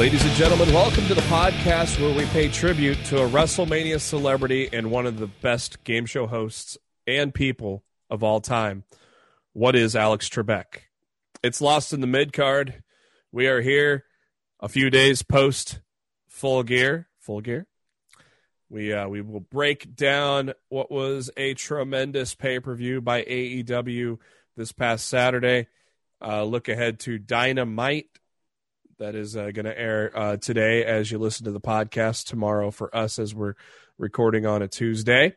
Ladies and gentlemen, welcome to the podcast where we pay tribute to a WrestleMania celebrity and one of the best game show hosts and people of all time. What is Alex Trebek? It's lost in the mid card. We are here a few days post full gear. Full gear. We uh, we will break down what was a tremendous pay per view by AEW this past Saturday. Uh, look ahead to Dynamite that is uh, going to air uh, today as you listen to the podcast tomorrow for us as we're recording on a Tuesday.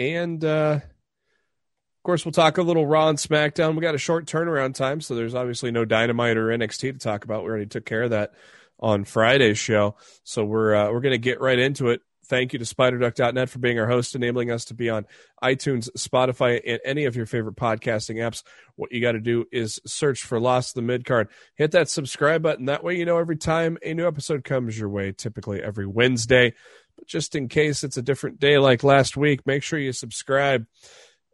And uh, of course, we'll talk a little Raw and SmackDown. We got a short turnaround time, so there's obviously no Dynamite or NXT to talk about. We already took care of that on Friday's show, so we're uh, we're going to get right into it. Thank you to SpiderDuck.net for being our host, enabling us to be on iTunes, Spotify, and any of your favorite podcasting apps. What you got to do is search for Lost the Midcard. Hit that subscribe button. That way, you know every time a new episode comes your way, typically every Wednesday. But just in case it's a different day like last week, make sure you subscribe.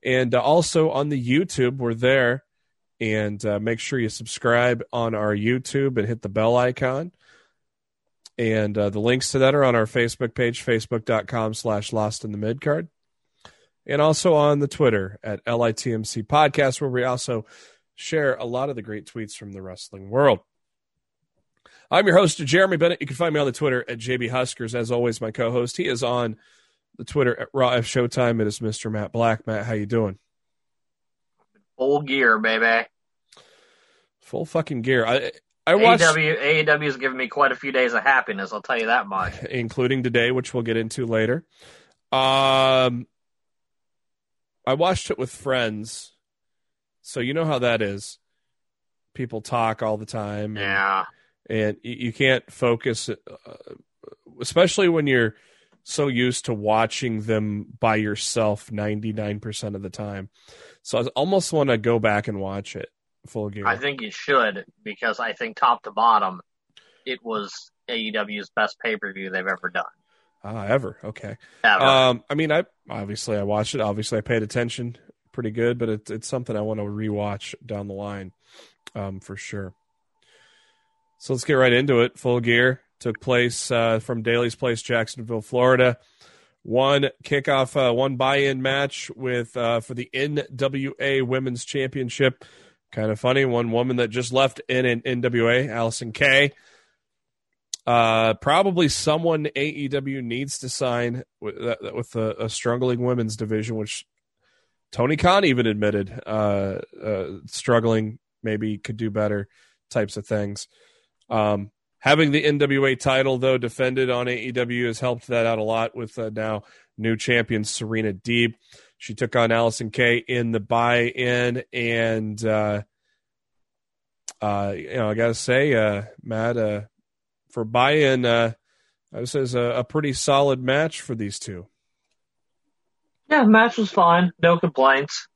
And uh, also on the YouTube, we're there. And uh, make sure you subscribe on our YouTube and hit the bell icon. And uh, the links to that are on our Facebook page, facebook.com slash lost in the midcard. And also on the Twitter at LITMC Podcast, where we also share a lot of the great tweets from the wrestling world. I'm your host, Jeremy Bennett. You can find me on the Twitter at JB Huskers. As always, my co-host. He is on the Twitter at Raw F Showtime. It is Mr. Matt Black. Matt, how you doing? Full gear, baby. Full fucking gear. I I watched AEW. AEW has given me quite a few days of happiness. I'll tell you that much. including today, which we'll get into later. Um, I watched it with friends, so you know how that is. People talk all the time. and- Yeah. and you, you can't focus, uh, especially when you're so used to watching them by yourself 99% of the time. So I almost want to go back and watch it full gear. I think you should because I think top to bottom, it was AEW's best pay per view they've ever done. ah, ever. Okay. Ever. Um, I mean, I obviously I watched it. Obviously, I paid attention pretty good, but it's it's something I want to rewatch down the line, um, for sure. So let's get right into it. Full Gear took place uh, from Daily's Place, Jacksonville, Florida. One kickoff, uh, one buy-in match with uh, for the NWA Women's Championship. Kind of funny. One woman that just left in an NWA, Allysin Kay. Uh, probably someone AEW needs to sign with, that, with a, a struggling women's division, which Tony Khan even admitted uh, uh, struggling maybe could do better types of things. Um, having the NWA title though defended on AEW has helped that out a lot with uh, now new champion Serena Deeb. She took on Allysin Kay in the buy-in, and uh, uh, you know I gotta say, uh, Matt, uh, for buy-in, uh, this is a, a pretty solid match for these two. yeah, the match was fine. No complaints.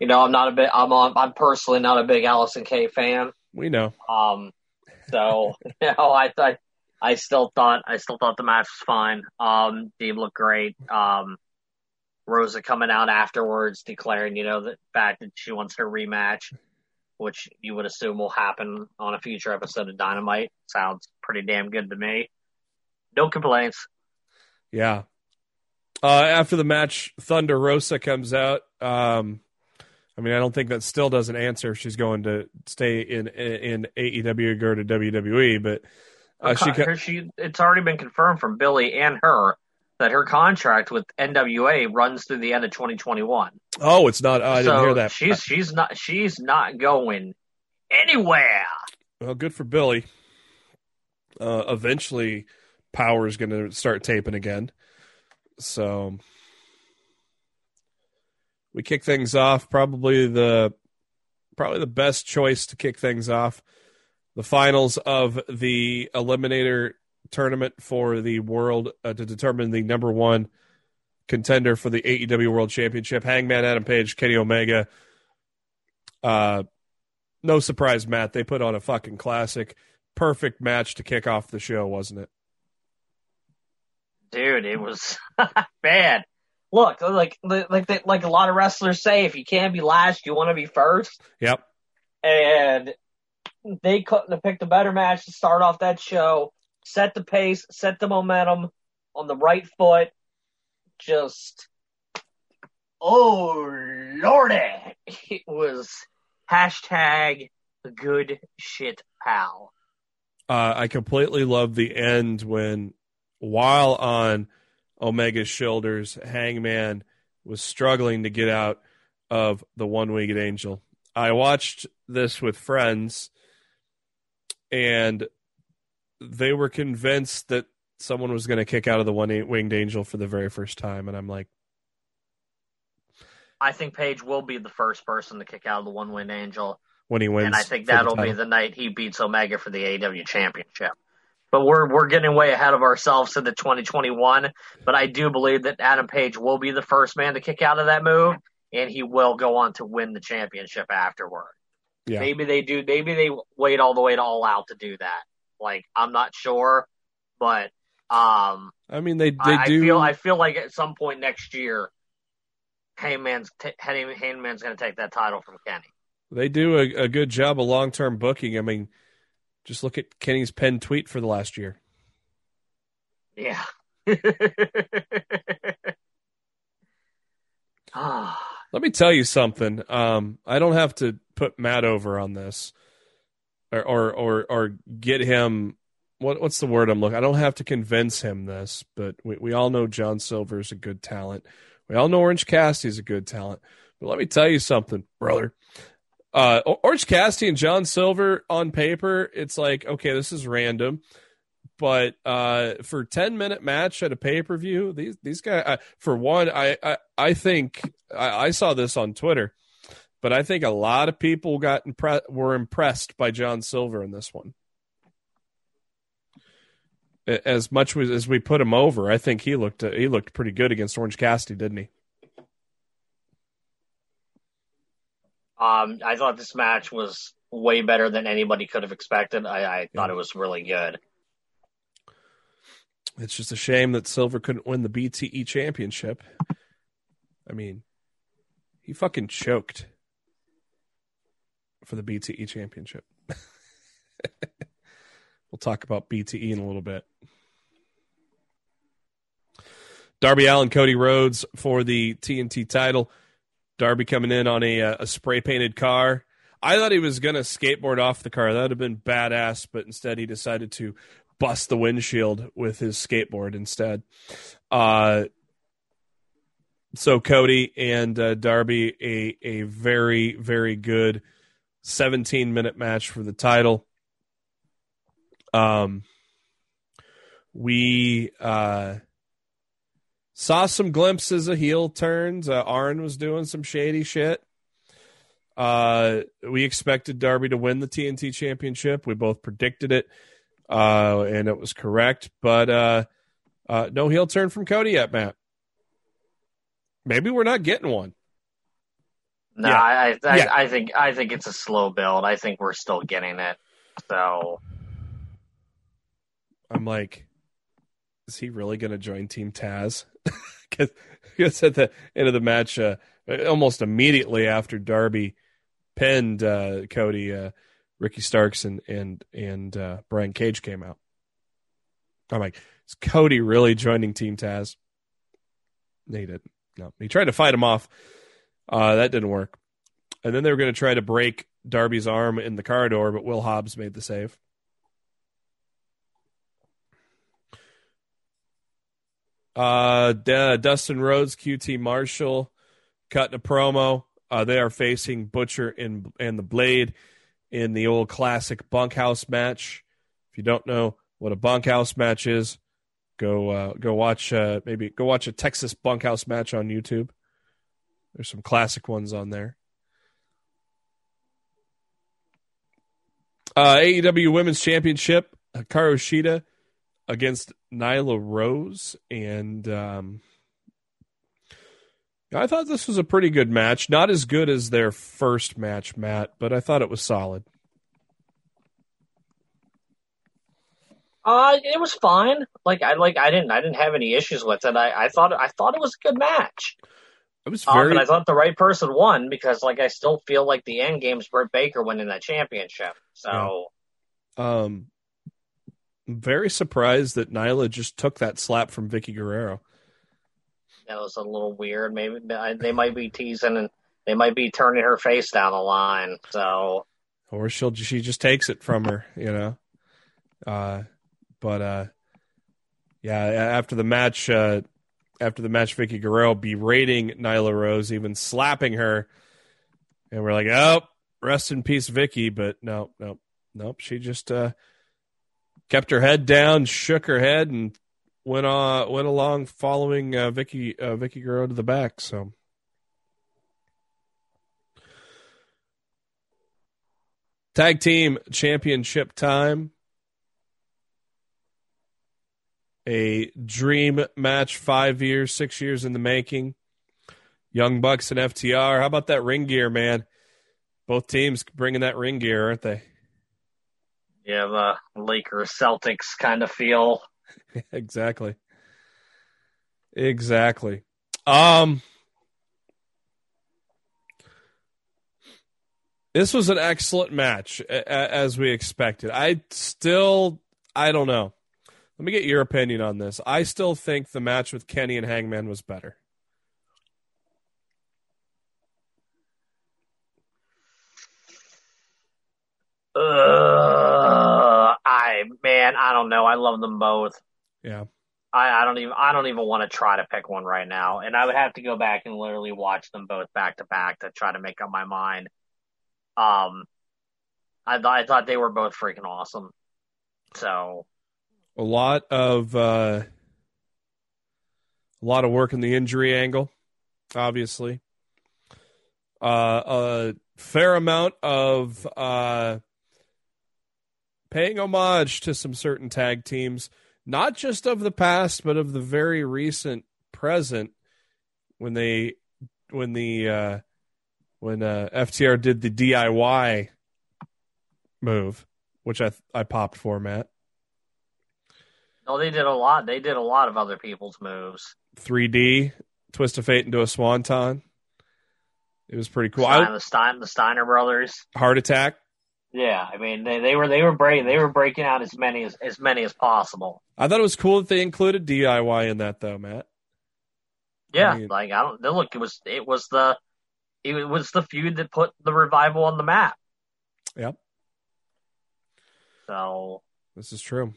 You know, I'm not a big. I'm on, I'm personally not a big Allysin Kay fan. We know. Um, so you know, I thought I still thought I still thought the match was fine. Um, Deeb looked great. Um, Rosa coming out afterwards declaring, you know, the fact that she wants her rematch, which you would assume will happen on a future episode of Dynamite. Sounds pretty damn good to me. No complaints. Yeah. Uh, after the match, Thunder Rosa comes out. Um, I mean, I don't think that still doesn't answer if she's going to stay in in AEW or go to WWE, but uh, she Her- she, it's already been confirmed from Billy and her that her contract with NWA runs through the end of 2021. oh, it's not. Oh, I didn't hear that. She's she's not she's not going anywhere. Well, good for Billy. Uh, eventually, Powerrr is going to start taping again. So we kick things off. Probably the probably the best choice to kick things off. The finals of the Eliminator tournament for the world uh, to determine the number one contender for the AEW World Championship. Hangman Adam Page, Kenny Omega. Uh, no surprise, Matt. They put on a fucking classic. Perfect match to kick off the show, wasn't it? Dude, it was bad. Look, like like like a lot of wrestlers say, if you can't be last, you want to be first. Yep. And they couldn't have picked a better match to start off that show. Set the pace, set the momentum on the right foot. Just, oh lordy, it was hashtag good shit pal. Uh, I completely love the end when, while on Omega's shoulders, Hangman was struggling to get out of the one winged angel. I watched this with friends, and they were convinced that someone was going to kick out of the one eight winged angel for the very first time, and I'm like, I think Page will be the first person to kick out of the one winged angel when he wins. And I think that'll the be the night he beats Omega for the AEW championship. But we're we're getting way ahead of ourselves to the 2021. But I do believe that Adam Page will be the first man to kick out of that move, and he will go on to win the championship afterward. Yeah. Maybe they do. Maybe they wait all the way to All Out to do that. Like I'm not sure, but um, I mean they they I, do. I feel I feel like at some point next year, Hangman's t- Hangman's going to take that title from Kenny. They do a, a good job of long term booking. I mean, just look at Kenny's pen tweet for the last year. Yeah. Let me tell you something. Um, I don't have to put Matt over on this, or or or, or get him. What what's the word I'm looking? I don't have to convince him this, but we we all know John Silver is a good talent. We all know Orange Cassidy is a good talent. But let me tell you something, brother. Uh, Orange Cassidy and John Silver on paper, it's like okay, this is random, but uh, for ten minute match at a pay per view, these these guys. For one, I I, I think I, I, saw this on Twitter, but I think a lot of people got impre- were impressed by John Silver in this one. As much as we put him over, I think he looked he looked pretty good against Orange Cassidy, didn't he? Um, I thought this match was way better than anybody could have expected. I, I thought it was really good. It's just a shame that Silver couldn't win the BTE championship. I mean, he fucking choked for the BTE championship. we'll talk about BTE in a little bit. Darby Allin, Cody Rhodes for the TNT title. Darby coming in on a, uh, a spray painted car. I thought he was going to skateboard off the car. That would have been badass, but instead he decided to bust the windshield with his skateboard instead. Uh, so Cody and uh, Darby, a a very very good 17 minute match for the title. Um, we uh Saw some glimpses of heel turns. Uh, Arn was doing some shady shit. Uh, we expected Darby to win the TNT championship. We both predicted it, uh, and it was correct. But uh, uh, no heel turn from Cody yet, Matt. Maybe we're not getting one. No, yeah. I, I, yeah. I think I think it's a slow build. I think we're still getting it. So I'm like, is he really going to join Team Taz? Because at the end of the match, uh, almost immediately after Darby pinned uh, Cody, uh, Ricky Starks and and and uh, Brian Cage came out. I'm like, is Cody really joining Team Taz? No, he didn't. No, he tried to fight him off. Uh, that didn't work. And then they were going to try to break Darby's arm in the car door, but Will Hobbs made the save. Uh, D- Dustin Rhodes, QT Marshall, cutting a promo. Uh, they are facing Butcher and and the Blade in the old classic bunkhouse match. If you don't know what a bunkhouse match is, go uh, go watch uh, maybe go watch a Texas bunkhouse match on YouTube. There's some classic ones on there. Uh, AEW Women's Championship, Hikaru Shida against Nyla Rose, and um, I thought this was a pretty good match. Not as good as their first match, Matt, but I thought it was solid. Uh, it was fine. Like I like I didn't I didn't have any issues with it. I, I thought I thought it was a good match. It was very. Um, and I thought the right person won because like I still feel like the end game's Britt Baker winning that championship. So, um, I'm very surprised that Nyla just took that slap from Vickie Guerrero. that was a little weird. Maybe they might be teasing and they might be turning her face down the line. So, Or she'll she just takes it from her, you know. Uh, but uh, yeah, after the match, uh, after the match, Vickie Guerrero berating Nyla Rose, even slapping her, and we're like, oh, rest in peace, Vickie. But no, no, nope. She just uh, kept her head down, shook her head, and went on went along following uh, Vickie uh, Vickie Guerrero to the back. So. Tag team championship time. A dream match, five years, six years in the making. Young Bucks and FTR. How about that ring gear, man? Both teams bringing that ring gear, aren't they? you have a Lakers Celtics kind of feel. exactly. Exactly. Um This was an excellent match as we expected. I still I don't know. Let me get your opinion on this. I still think the match with Kenny and Hangman was better. Uh, I man, I don't know. I love them both. Yeah. I, I don't even I don't even want to try to pick one right now, and I would have to go back and literally watch them both back to back to try to make up my mind. Um, I thought I thought they were both freaking awesome. So, a lot of uh, a lot of work in the injury angle, obviously. Uh, a fair amount of uh, paying homage to some certain tag teams, not just of the past, but of the very recent present. When they, when the, uh, when uh, FTR did the DIY move, which I I popped for Matt. No, they did a lot. They did a lot of other people's moves. 3D twist of fate into a swanton. It was pretty cool. Stein, the, Stein, the Steiner brothers. Heart attack. Yeah, I mean they, they were they were breaking they were breaking out as many as as many as possible. I thought it was cool that they included DIY in that though, Matt. Yeah, I mean, like I don't look. It was it was the it was the feud that put the revival on the map. Yep. So this is true.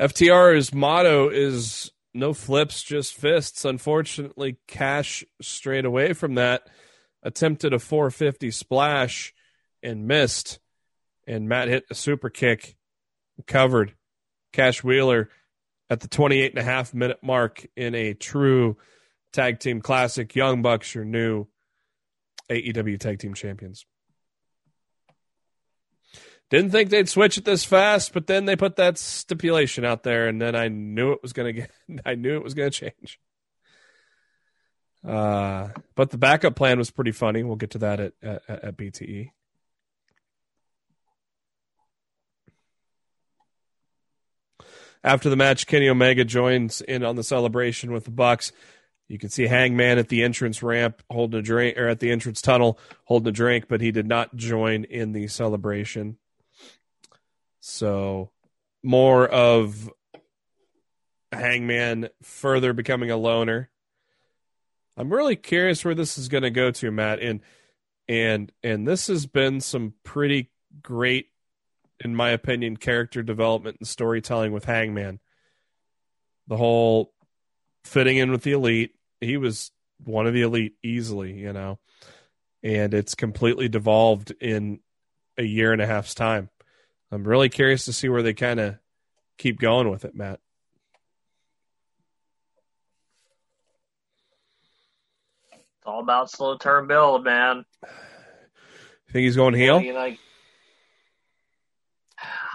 FTR's motto is no flips, just fists. Unfortunately, Cash strayed away from that, attempted a 450 splash and missed. And Matt hit a super kick, covered Cash Wheeler at the 28 and a half minute mark in a true tag team classic. Young Bucks, your new AEW tag team champions. Didn't think they'd switch it this fast, but then they put that stipulation out there, and then I knew it was gonna get. I knew it was gonna change. Uh, but the backup plan was pretty funny. We'll get to that at at, at BTE. After the match, Kenny Omega joins in on the celebration with the Bucks. You can see Hangman at the entrance ramp holding a drink, or at the entrance tunnel holding a drink, but he did not join in the celebration. So more of Hangman further becoming a loner. I'm really curious where this is going to go to, Matt, and and and this has been some pretty great, in my opinion, character development and storytelling with Hangman. The whole fitting in with the elite, he was one of the elite easily, you know, and it's completely devolved in a year and a half's time. I'm really curious to see where they kind of keep going with it, Matt. It's all about slow term build, man. Think he's going heel? You like,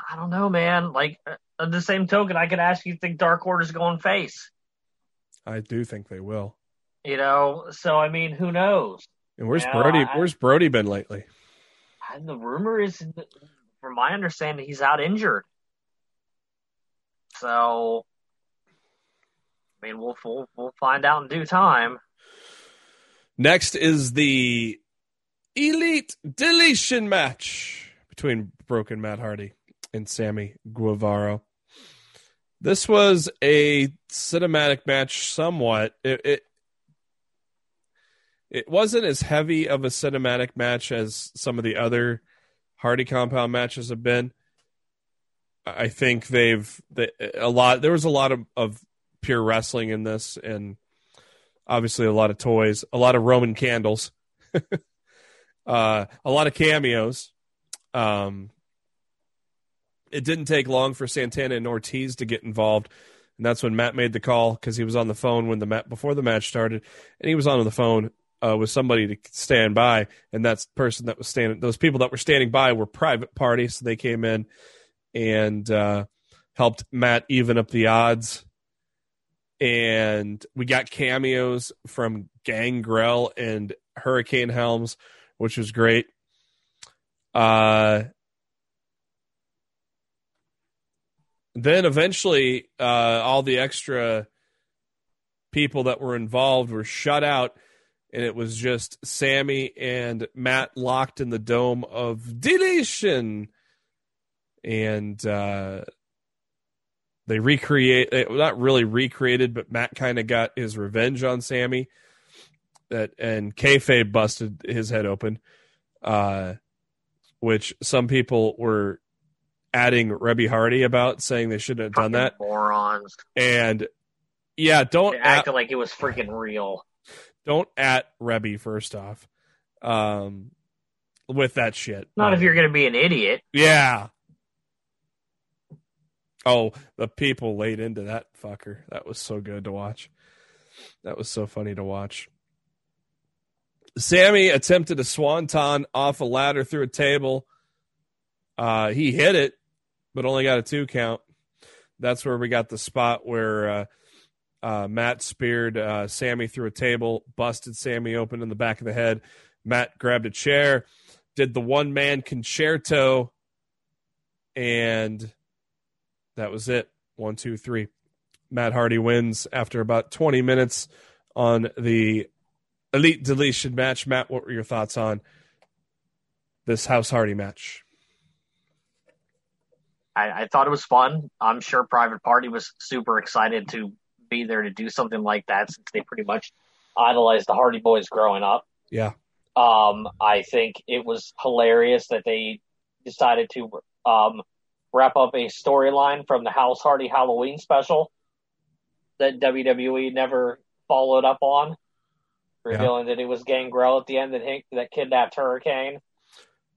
I don't know, man. Like, uh, on the same token, I could ask you, think Dark Order's going face? I do think they will. You know, so I mean, who knows? And where's You know, Brody? I- where's Brody been lately? And the rumor is, from my understanding, he's out injured. So, I mean, we'll we'll, we'll find out in due time. Next is the Elite Deletion match between Broken Matt Hardy and Sammy Guevara. This was a cinematic match, somewhat. It, it it wasn't as heavy of a cinematic match as some of the other Hardy compound matches have been. I think they've they, a lot. There was a lot of, of pure wrestling in this, and obviously a lot of toys, a lot of Roman candles, uh, a lot of cameos. Um, it didn't take long for Santana and Ortiz to get involved, and that's when Matt made the call because he was on the phone when the mat before the match started, and he was on the phone uh, with somebody to stand by, and that's person that was standing. Those people that were standing by were private parties, so they came in and uh, helped Matt even up the odds and we got cameos from Gangrel and Hurricane Helms, which was great. Uh, then eventually, uh, all the extra people that were involved were shut out, and it was just Sammy and Matt locked in the dome of deletion, and uh, they recreate eh, not really recreated, but Matt kind of got his revenge on Sammy. That and kayfabe busted his head open, uh, which some people were adding Reby Hardy about, saying they shouldn't have done that. Morons. And yeah, don't They acted like it was freaking real. Don't at Reby first off, um, with that shit. Not if Um, you're going to be an idiot. Yeah. Oh, the people laid into that fucker. That was so good to watch. That was so funny to watch. Sammy attempted a swanton off a ladder through a table. Uh, he hit it, but only got a two count. That's where we got the spot where uh, uh, Matt speared uh, Sammy through a table, busted Sammy open in the back of the head. Matt grabbed a chair, did the one man con-chair-to, and that was it. One, two, three. Matt Hardy wins after about 20 minutes on the Elite Deletion match. Matt, what were your thoughts on this House Hardy match? I, I thought it was fun. I'm sure Private Party was super excited to be there to do something like that since they pretty much idolized the Hardy Boys growing up. Yeah. Um, I think it was hilarious that they decided to um, wrap up a storyline from the House Hardy Halloween special that WWE never followed up on, revealing that it was Gangrel at the end that hit, that kidnapped Hurricane.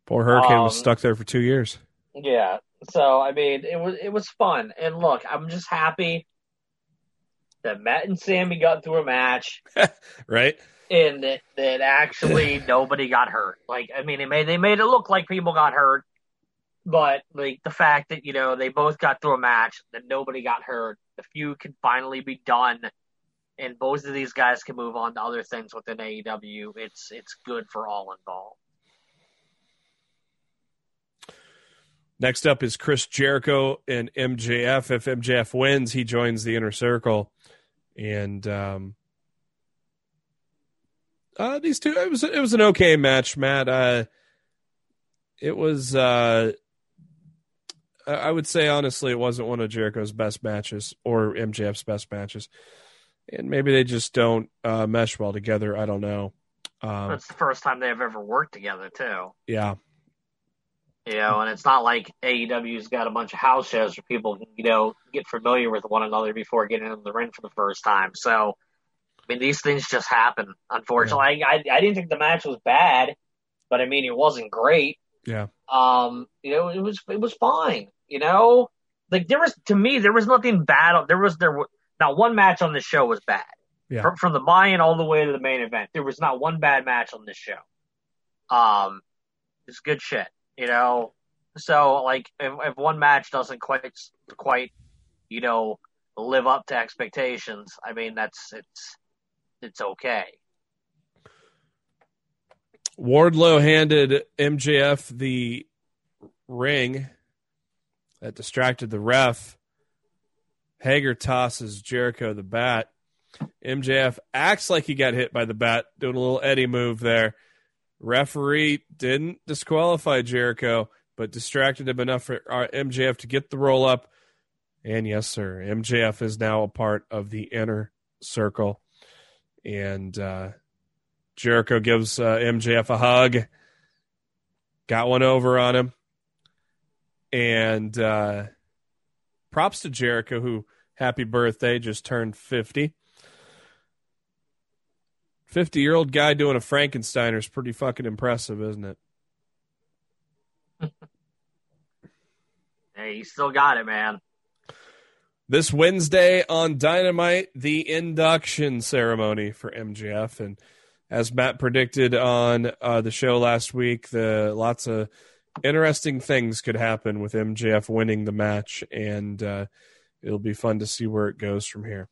Poor Hurricane was Um, stuck there for two years. Yeah. So I mean, it was it was fun, and look, I'm just happy that Matt and Sammy got through a match, Right? and that, that actually nobody got hurt. Like, I mean, they made they made it look like people got hurt, but like the fact that you know they both got through a match, that nobody got hurt, the feud can finally be done, and both of these guys can move on to other things within AEW. It's it's good for all involved. Next up is Chris Jericho and MJF. If MJF wins, he joins the inner circle. And um, uh, these two, it was it was an okay match, Matt. Uh, it was. Uh, I would say honestly, it wasn't one of Jericho's best matches or MJF's best matches, and maybe they just don't uh, mesh well together. I don't know. Um, That's the first time they've ever worked together too. yeah, You know, and it's not like AEW's got a bunch of house shows where people can, you know, get familiar with one another before getting in the ring for the first time. So, I mean, these things just happen. Unfortunately, I, I I didn't think the match was bad, but I mean, it wasn't great. yeah, Um, you know, it was it was fine. You know, like there was to me there was nothing bad. There was there was not one match on the show was bad. Yeah. From, from the buy-in all the way to the main event, there was not one bad match on this show. Um, it's good shit. You know, so like if, if one match doesn't quite quite, you know, live up to expectations, I mean that's it's it's okay. Wardlow handed MJF the ring that distracted the ref. Hager tosses Jericho the bat. MJF acts like he got hit by the bat, doing a little Eddie move there. Referee didn't disqualify Jericho, but distracted him enough for MJF to get the roll up. And yes, sir, MJF is now a part of the inner circle. And uh, Jericho gives uh, MJF a hug, got one over on him. And uh, props to Jericho, who, happy birthday, just turned 50. 50 year old guy doing a Frankensteiner is pretty fucking impressive, isn't it? hey, you still got it, man. This Wednesday on Dynamite, the induction ceremony for MJF. And as Matt predicted on uh, the show last week, the lots of interesting things could happen with MJF winning the match. And uh, it'll be fun to see where it goes from here.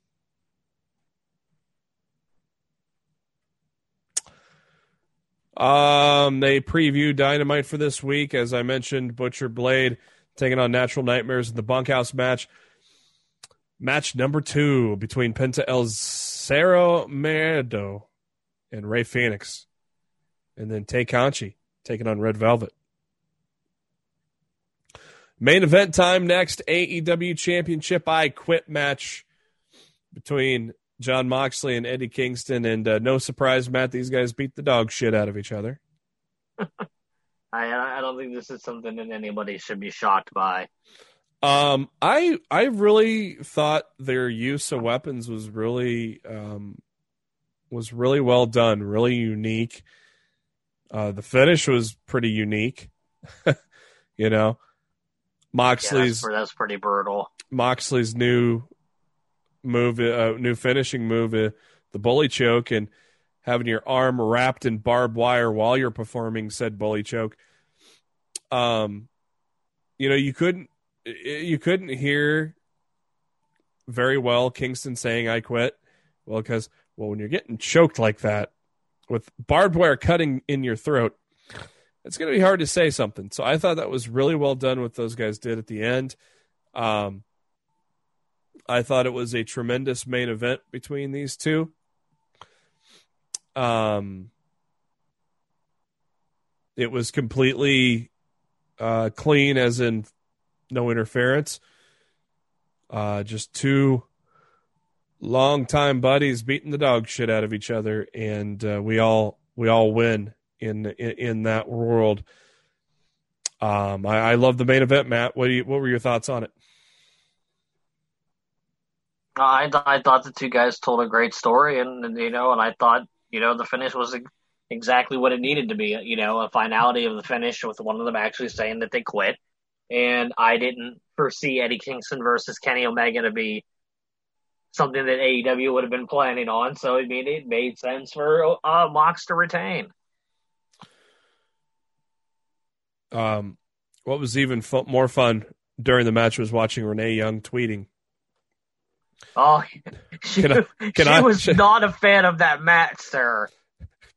Um, they preview Dynamite for this week. As I mentioned, Butcher Blade taking on Natural Nightmares in the bunkhouse match. Match number two between Penta El Zero Miedo and Rey Fénix. And then Tay Conti taking on Red Velvet. Main event time next AEW Championship I Quit match between Jon Moxley and Eddie Kingston. And uh, no surprise, Matt, these guys beat the dog shit out of each other. I I don't think this is something that anybody should be shocked by. Um, I I really thought their use of weapons was really um, was really well done, really unique. Uh, the finish was pretty unique. you know, Moxley's yeah, that's, that's, pretty brutal. Moxley's new move, uh, new finishing move, uh, the bully choke, and having your arm wrapped in barbed wire while you're performing said bully choke. Um, you know, you couldn't you couldn't hear very well Kingston saying "I quit." Well, because well, when you're getting choked like that with barbed wire cutting in your throat, it's going to be hard to say something. So I thought that was really well done what those guys did at the end. Um, I thought it was a tremendous main event between these two. Um, it was completely uh, clean, as in no interference. Uh, just two long-time buddies beating the dog shit out of each other, and uh, we all we all win in in, in that world. Um, I, I love the main event, Matt. What you, what were your thoughts on it? I I thought the two guys told a great story, and, and you know, and I thought you know the finish was exactly what it needed to be. You know, a finality of the finish with one of them actually saying that they quit, and I didn't foresee Eddie Kingston versus Kenny Omega to be something that AEW would have been planning on. So I mean, it made sense for uh, Mox to retain. Um, what was even more fun during the match was watching Renee Young tweeting Oh, she, can I, can she I, was should, not a fan of that match, sir.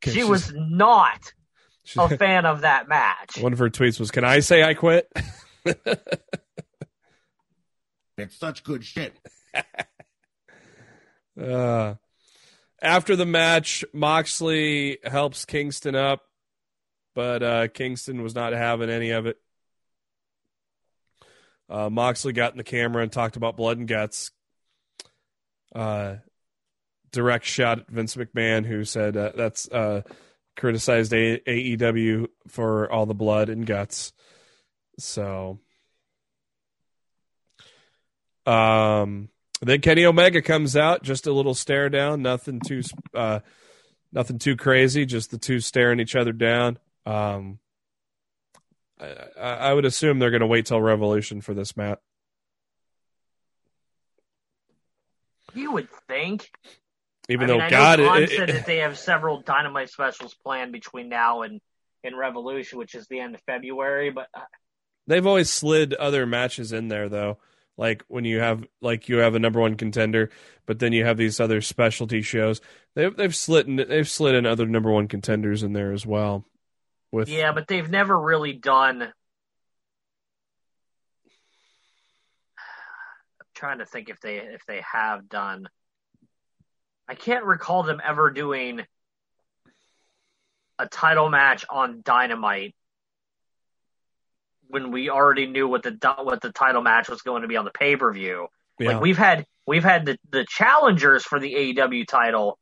She was not she, a fan of that match. One of her tweets was, "Can I say I quit?" it's such good shit. uh, after the match, Moxley helps Kingston up, but uh, Kingston was not having any of it. Uh, Moxley got in the camera and talked about blood and guts uh, direct shot at Vince McMahon, who said uh, that's uh, criticized A- AEW for all the blood and guts. So, um, then Kenny Omega comes out, just a little stare down, nothing too, uh, nothing too crazy, just the two staring each other down. Um, I, I would assume they're going to wait till Revolution for this, Matt. You would think. Even I though mean, God, I it, said that they have several Dynamite specials planned between now and and Revolution, which is the end of February. But uh, they've always slid other matches in there, though. like when you have like you have a number one contender, but then you have these other specialty shows. They've they've slid in, they've slid in other number one contenders in there as well. With Yeah, but they've never really done. Trying to think if they if they have done. I can't recall them ever doing a title match on Dynamite when we already knew what the what the title match was going to be on the pay per view. yeah. Like we've had we've had the the challengers for the AEW title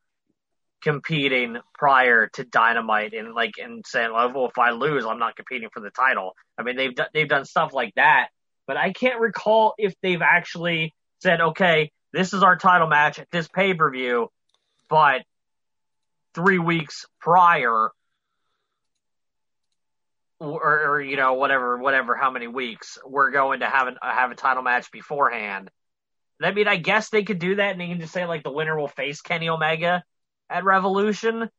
competing prior to Dynamite and like and saying, well, if I lose, I'm not competing for the title. I mean, they've done they've done stuff like that, but I can't recall if they've actually said, okay, this is our title match at this pay per view, but three weeks prior. Or, or you know whatever whatever how many weeks we're going to have an, have a title match beforehand. I mean, I guess they could do that, and they can just say like the winner will face Kenny Omega at Revolution.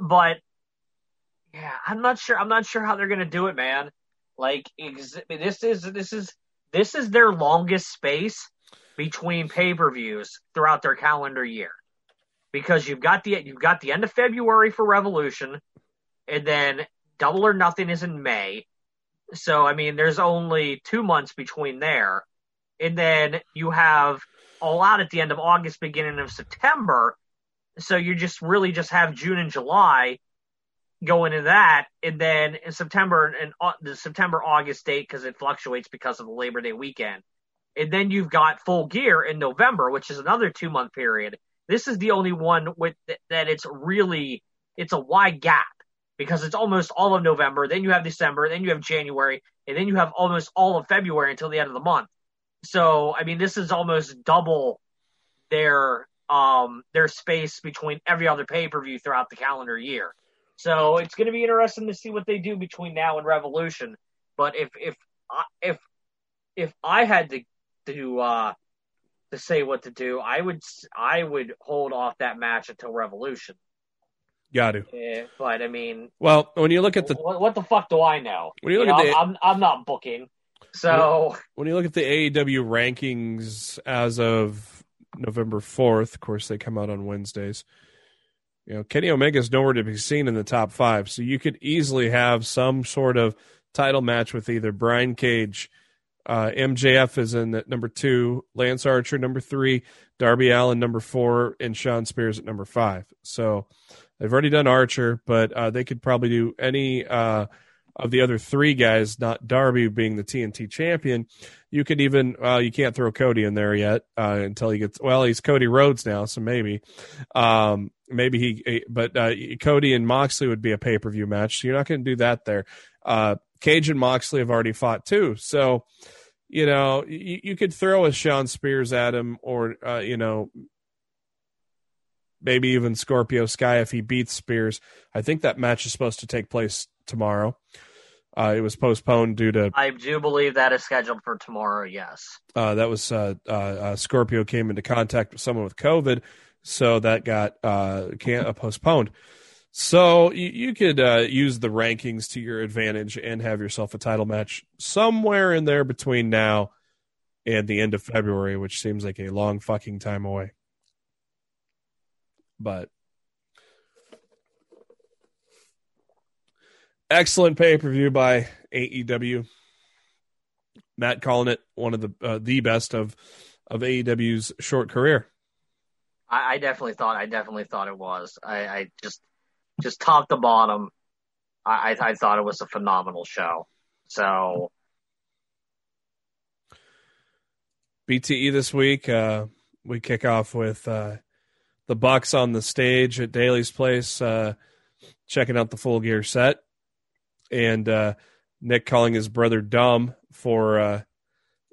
But yeah, I'm not sure. I'm not sure how they're gonna do it, man. Like ex- this is this is this is their longest space between pay per views throughout their calendar year, because you've got the you've got the end of February for Revolution, and then Double or Nothing is in May. So I mean, there's only two months between there, and then you have All Out at the end of August, beginning of September. So you just really just have June and July going into that, and then in September and uh, the September August date because it fluctuates because of the Labor Day weekend, and then you've got Full Gear in November, which is another two month period. This is the only one with that it's really it's a wide gap because it's almost all of November, then you have December, then you have January, and then you have almost all of February until the end of the month. So I mean, this is almost double their um their space between every other pay per view throughout the calendar year. So it's going to be interesting to see what they do between now and Revolution. But if if if if I had to to uh to say what to do, I would I would hold off that match until Revolution. Got to. Yeah, but I mean, Well, when you look at the what, what the fuck do I know? when you look You at know, the I'm, I'm I'm not booking, so when you look at the AEW rankings as of November fourth, of course they come out on Wednesdays. You know, Kenny Omega is nowhere to be seen in the top five, so you could easily have some sort of title match with either Brian Cage, uh, MJF is in at number two, Lance Archer number three, Darby Allin number four, and Shawn Spears at number five. So they've already done Archer, but uh, they could probably do any uh, of the other three guys, not Darby being the TNT champion. You could even uh, you can't throw Cody in there yet uh, until he gets well. He's Cody Rhodes now, so maybe, um, maybe he. But uh, Cody and Moxley would be a pay per view match. So you're not going to do that there. Uh, Cage and Moxley have already fought too, so you know you, you could throw a Shawn Spears at him, or uh, you know maybe even Scorpio Sky if he beats Spears. I think that match is supposed to take place tomorrow. Uh, it was postponed due to I do believe that is scheduled for tomorrow. Yes. uh, that was uh, uh, uh, Scorpio came into contact with someone with COVID, so that got uh, can uh, postponed. So you, you could uh, use the rankings to your advantage and have yourself a title match somewhere in there between now and the end of February, which seems like a long fucking time away. But excellent pay per view by AEW. Matt calling it one of the uh, the best of of AEW's short career. I, I definitely thought I definitely thought it was. I, I just just top to bottom, I, I thought it was a phenomenal show. So BTE this week, uh, we kick off with uh, the Bucks on the stage at Daily's place, uh, checking out the full gear set, and uh, Nick calling his brother dumb for uh,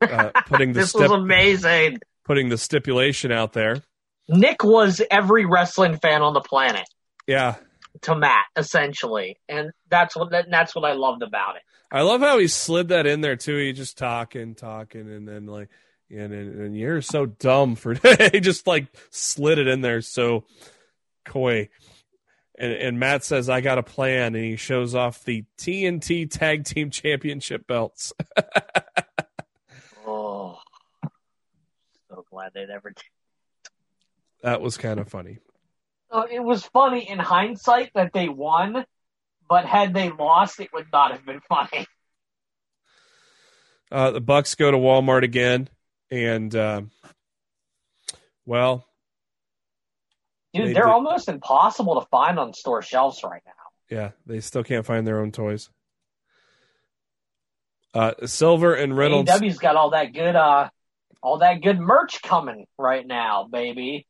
uh, putting the this stip- was amazing. putting the stipulation out there. Nick was every wrestling fan on the planet Yeah, to Matt, essentially, and that's what that, that's what I loved about it. I love how he slid that in there too. He just talking, talking, and then like, and and, and you're so dumb for he just like slid it in there so coy. And and Matt says I got a plan, and he shows off the TNT Tag Team Championship belts. Oh, so glad they never did. That was kind of funny. So it was funny in hindsight that they won, but had they lost, it would not have been funny. Uh, the Bucks go to Walmart again, and uh, well, Dude, They are almost impossible to find on store shelves right now. yeah, they still can't find their own toys. Uh, Silver and Reynolds. AEW's got all that good, uh, all that good merch coming right now, baby.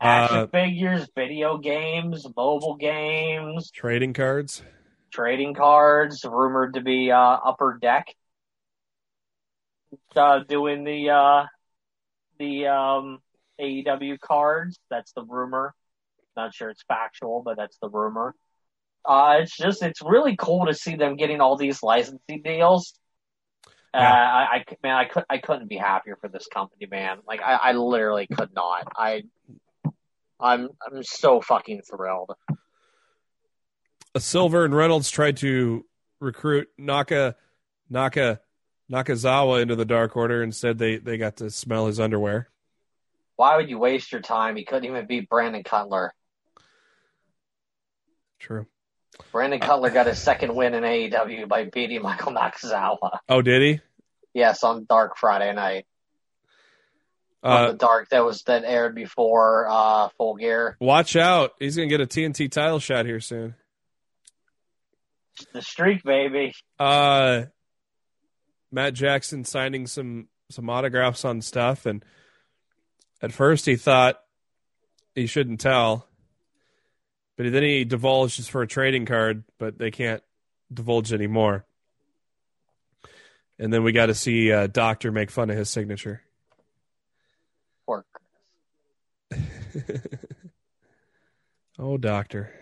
Action Uh, figures, video games, mobile games, trading cards. trading cards, rumored to be uh, Upper Deck uh, doing the uh, the um, AEW cards. That's the rumor. Not sure it's factual, but that's the rumor. Uh, it's just it's really cool to see them getting all these licensing deals. Uh, I, I man, I could I couldn't be happier for this company, man. Like I, I literally could not. I I'm I'm so fucking thrilled. Uh, Silver and Reynolds tried to recruit Naka Naka Nakazawa into the Dark Order. Instead, they they got to smell his underwear. Why would you waste your time? He couldn't even beat Brandon Cutler. True. Brandon Cutler got his second win in AEW by beating Michael Nakazawa. Oh, did he? Yes, on Dark Friday night. on Uh, the Dark that was that aired before uh, Full Gear. watch out! He's gonna get a TNT title shot here soon. The streak, baby. Uh, Matt Jackson signing some some autographs on stuff, and at first he thought he shouldn't tell, but then he divulged for a trading card, but they can't divulge anymore. And then we got to see uh, Doctor make fun of his signature. Poor oh, Doctor.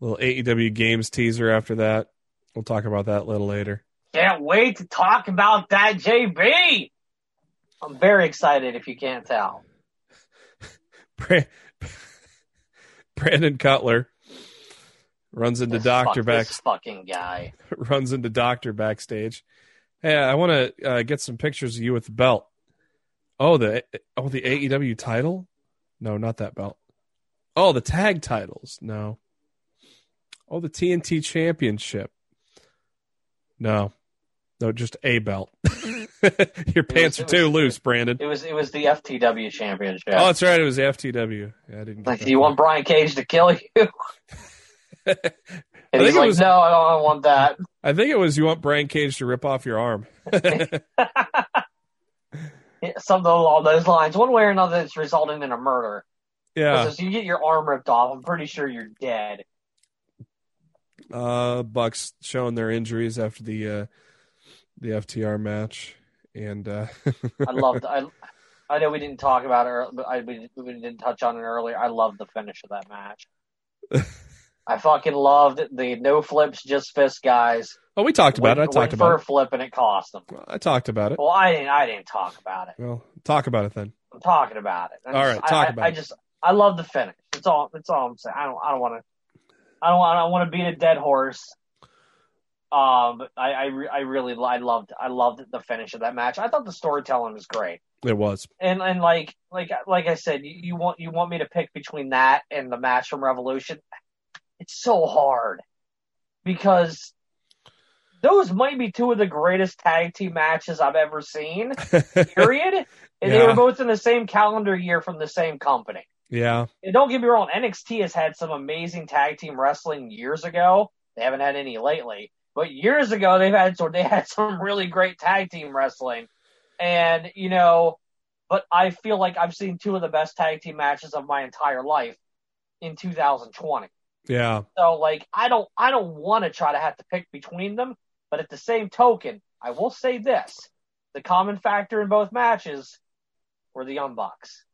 Little AEW games teaser after that. We'll talk about that a little later. Can't wait to talk about that, JB. I'm very excited. If you can't tell, Brandon Cutler runs into This Doctor fuck- back This fucking guy. runs into Doctor backstage. Hey, I want to uh, get some pictures of you with the belt. Oh, the oh the AEW title? No, not that belt. Oh, the tag titles? No. Oh, the TNT Championship? No, no, just a belt. Your pants are too was- loose, Brandon. It was it was the FTW championship. Oh, that's right. It was the FTW. Yeah, I didn't. like, do you want Brian Cage to kill you? I And think he's it like, was- no, I don't, I don't want that. I think it was you want Brian Cage to rip off your arm. Yeah, Something along those lines. One way or another, it's resulting in a murder. yeah. Because if you get your arm ripped off, I'm pretty sure you're dead. Uh, Bucks showing their injuries after the uh, the FTR match, and uh, I loved. I I know we didn't talk about it, but I we, we didn't touch on it earlier. I loved the finish of that match. I fucking loved the no flips, just fist guys. oh, we talked about went, it. I talked for about a flip and it cost them. it. I talked about it. Well, I didn't. I didn't talk about it. Well, talk about it then. I'm talking about it. I'm All just- right, talk I, about I, it. I just I love the finish. That's all. That's all I'm saying. I don't. I don't want to. I don't. I don't want to beat a dead horse. Um, I I, re- I really I loved I loved the finish of that match. I thought the storytelling was great. It was. and and like like like I said, you, you want you want me to pick between that and the match from Revolution. It's so hard because those might be two of the greatest tag team matches I've ever seen. Period. And they were both in the same calendar year from the same company. yeah. And don't get me wrong, NXT has had some amazing tag team wrestling years ago. They haven't had any lately, but years ago they've had so they had some really great tag team wrestling. And you know, but I feel like I've seen two of the best tag team matches of my entire life in 2020. Yeah. So like I don't I don't want to try to have to pick between them, but at the same token, I will say this: the common factor in both matches were the Young Bucks.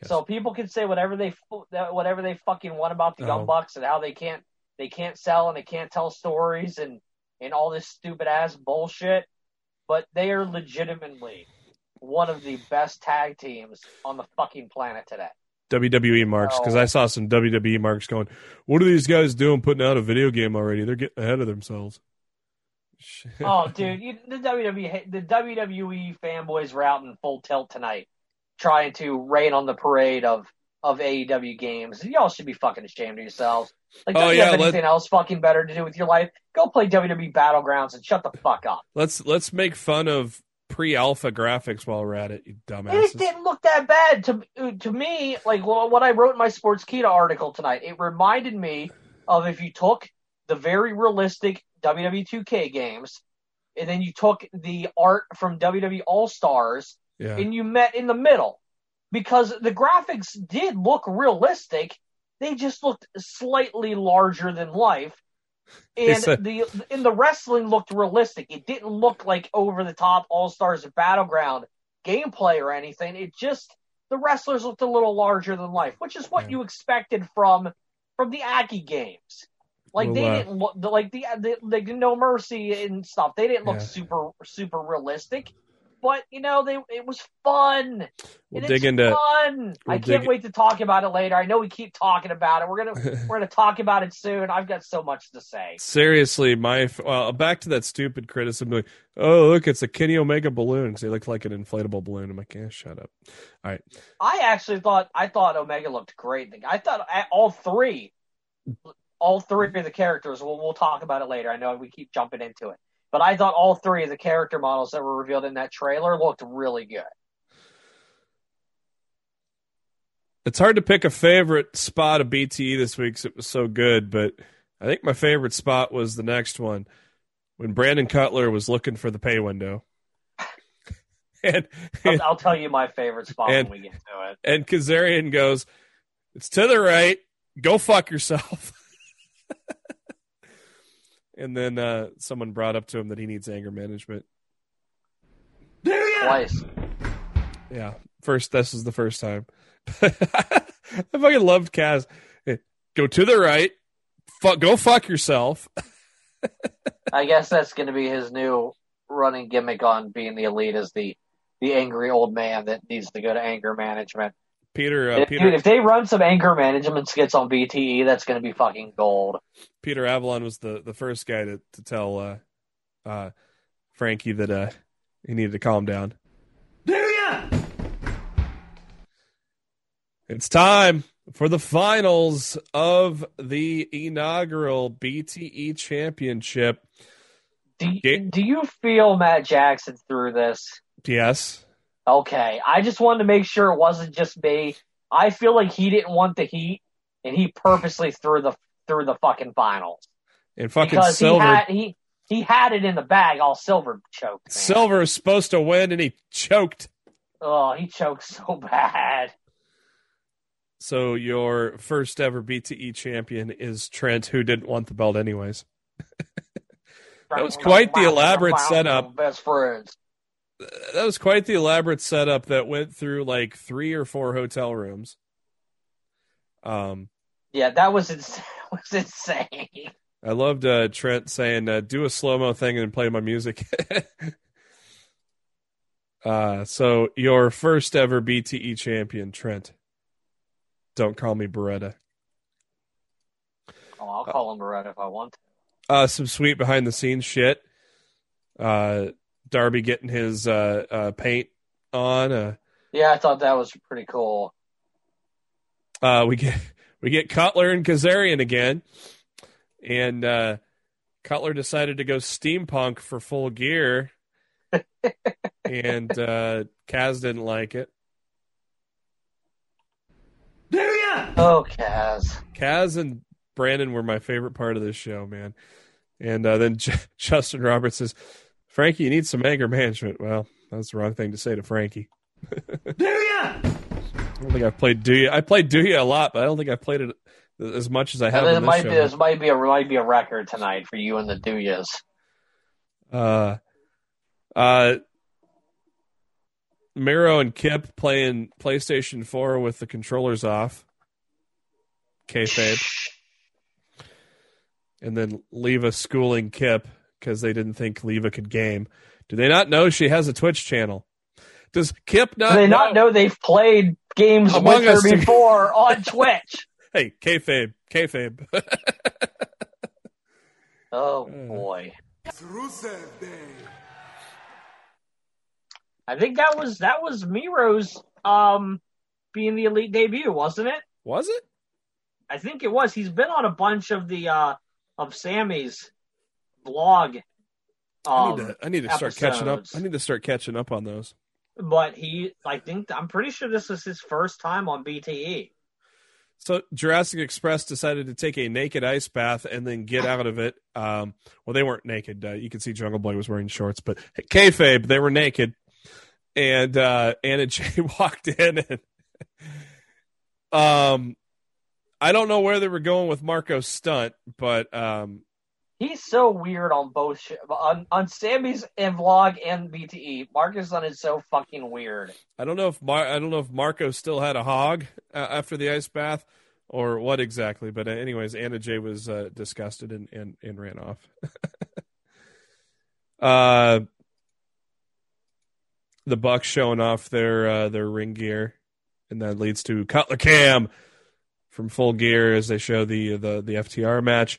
Yes. So people can say whatever they whatever they fucking want about the Oh. Young uh-huh. Bucks and how they can't they can't sell and they can't tell stories and and all this stupid ass bullshit, but they are legitimately one of the best tag teams on the fucking planet today. WWE marks because Oh. I saw some WWE marks going. What are these guys doing? Putting out a video game already? They're getting ahead of themselves. oh, dude, you, the WWE, the WWE fanboys were out in full tilt tonight, trying to rain on the parade of of AEW games. Y'all should be fucking ashamed of yourselves. Like, don't Oh, you yeah, have let- anything else fucking better to do with your life? Go play WWE Battlegrounds and shut the fuck up. let's let's make fun of pre-alpha graphics while we're at it, you It dumbasses. didn't look that bad to to me. Like well, what I wrote in my Sportskeeda article tonight, it reminded me of if you took the very realistic WWE 2K games, and then you took the art from WWE All Stars, Yeah. and you met in the middle, because the graphics did look realistic. They just looked slightly larger than life. And a- the in the wrestling looked realistic. It didn't look like over the top All Stars of battleground gameplay or anything. It just the wrestlers looked a little larger than life, which is what Yeah. you expected from from the Aki games. Like Well, they uh, didn't look like the, the like No Mercy and stuff. They didn't look Yeah. super super realistic, but you know they it was fun. We'll dig into fun. I we'll can't wait to talk about it later. I know we keep talking about it. We're gonna we're gonna talk about it soon. I've got so much to say. seriously. My well, back to that stupid criticism. Like, oh, look, it's a Kenny Omega balloon. 'cause They look like an inflatable balloon. I'm like, yeah, shut up. All right. I actually thought I thought Omega looked great. I thought all three, all three of the characters. We'll we'll talk about it later. I know we keep jumping into it, but I thought all three of the character models that were revealed in that trailer looked really good. It's hard to pick a favorite spot of BTE this week 'cause it was so good, but I think my favorite spot was the next one when Brandon Cutler was looking for the pay window. and I'll, I'll tell you my favorite spot And- when we get to it. and Kazarian goes, "It's to the right. Go fuck yourself." and then uh, someone brought up to him that he needs anger management. Twice. Yeah, first this is the first time. I fucking loved Kaz. Hey, Go to the right. Fuck. Go fuck yourself. I guess that's going to be his new running gimmick on being the elite is the the angry old man that needs to go to anger management. Peter. Uh, If, Peter. dude, if they run some anger management skits on BTE, that's going to be fucking gold. Peter Avalon was the the first guy to to tell uh, uh, Frankie that uh, he needed to calm down. Do ya? It's time for the finals of the inaugural BTE Championship. Do, do you feel Matt Jackson through this? Yes. Okay, I just wanted to make sure it wasn't just me. I feel like he didn't want the heat, and he purposely threw the through the fucking finals And fucking because Silver. he had he he had it in the bag. All silver choked. Man. Silver is supposed to win, and he choked. Oh, he choked so bad. So your first ever BTE champion is Trent, who didn't want the belt anyways. That was quite the elaborate setup. Best friends. That was quite the elaborate setup that went through like three or four hotel rooms. Um, Yeah, that was ins- was insane. I loved uh, Trent saying, uh, "Do a slow mo thing and play my music." uh, so your first ever BTE champion, Trent. Don't call me Beretta. Oh, I'll call him Beretta if I want to. Uh, some sweet behind the scenes shit. Darby getting his uh, uh, paint on. Uh, Yeah, I thought that was pretty cool. uh, we get we get Cutler and Kazarian again, and uh, Cutler decided to go steampunk for full gear, and uh, Kaz didn't like it. Do ya? Oh, Kaz. Kaz and Brandon were my favorite part of this show, man. And uh, then J- Justin Roberts says, "Frankie, you need some anger management." Well, that's the wrong thing to say to Frankie. Do ya? I don't think I've played Do You. I played Do You a lot, but I don't think I've played it as much as I have it this might show. be this might be a might be a record tonight for you and the Duyas. Uh, uh, Miro and Kip playing PlayStation 4 with the controllers off. Kayfabe. And then Leva schooling Kip because they didn't think Leva could game. Do they not know she has a Twitch channel? Does Kip not Do they know? not know they've played games Among with her Us together. before on Twitch? Hey, Kayfabe. Kayfabe. Oh Uh. boy. I think that was that was Miro's um being the elite debut, wasn't it? Was it? I think it was. He's been on a bunch of the uh of Sammy's blog. I Um, need to. I need to start catching up. I need to start catching up on those. but he, I think, I'm pretty sure this was his first time on. BTE. So Jurassic Express decided to take a naked ice bath and then get out of it. Um, well, they weren't naked. Uh, you can see Jungle Boy was wearing shorts, but kayfabe, they were naked. And uh, Anna Jay walked in, and um, I don't know where they were going with Marko Stunt, but um, He's so weird on both sh- on on Sammy's and vlog and BTE. Marko Stunt is so fucking weird. I don't know if Mar- I don't know if Marko still had a hog uh, after the ice bath or what exactly. But uh, anyways, Anna Jay was uh, disgusted and, and and ran off. uh, the Bucks showing off their uh, their ring gear, and that leads to Cutler Cam from Full Gear as they show the the the FTR match.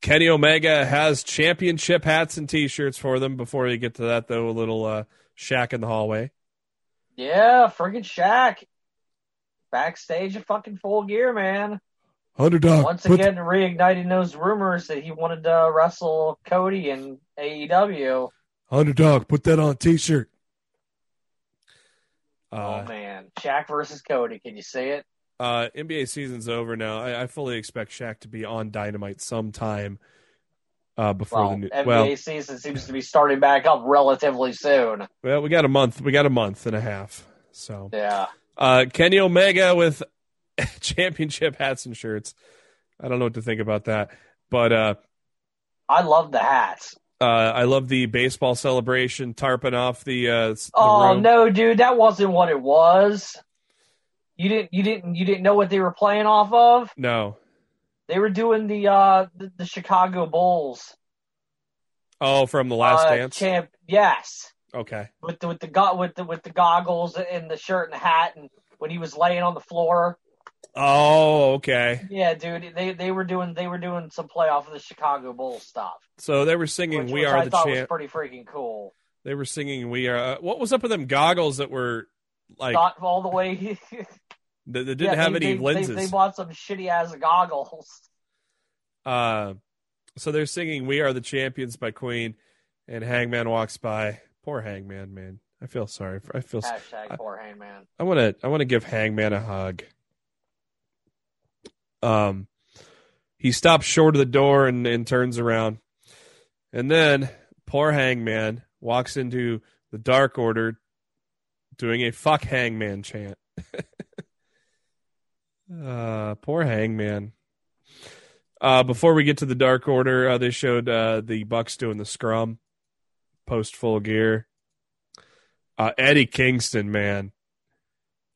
Kenny Omega has championship hats and T-shirts for them. Before you get to that, though, a little uh, Shaq in the hallway. Yeah, friggin' Shaq. Backstage at fucking full gear, man. Underdog. Once put- again, reigniting those rumors that he wanted to wrestle Cody in AEW. underdog. Put that on a T-shirt. oh Uh, man, Shaq versus Cody. Can you see it? Uh, NBA season's over now. I, I fully expect Shaq to be on Dynamite sometime uh, before Well, the new. NBA Well, season seems to be starting back up relatively soon. well, we got a month. We got a month and a half. So Yeah. uh, Kenny Omega with championship hats and shirts. I don't know what to think about that, but uh, I love the hats. uh, I love the baseball celebration tarping off the. Uh, the Oh room. no, dude, that wasn't what it was. You didn't you didn't you didn't know what they were playing off of? No. They were doing the uh the, the Chicago Bulls. Oh, from the last uh, dance. Champ yes. okay. With the with the go- with the with the goggles and the shirt and the hat and when he was laying on the floor. Oh, okay. Yeah, dude, they they were doing they were doing some playoff of the Chicago Bulls stuff. So they were singing Which, "We which Are I the thought Champ." was pretty freaking cool. They were singing "We Are." Uh, what was up with them goggles that were like Not all the way that, that didn't Yeah, have they, any they, lenses? They, they bought some shitty ass goggles. uh, so they're singing "We Are the Champions" by Queen, and Hangman walks by. Poor Hangman, man. I feel sorry. For, I feel. Hashtag poor Hangman. I want to. I want to give Hangman a hug. Um, he stops short of the door and, and turns around, and then poor Hangman walks into the Dark Order, doing a "fuck Hangman" chant. uh, poor Hangman. Uh, before we get to the Dark Order, uh, they showed uh, the Bucks doing the scrum, post full gear. Uh, Eddie Kingston, man.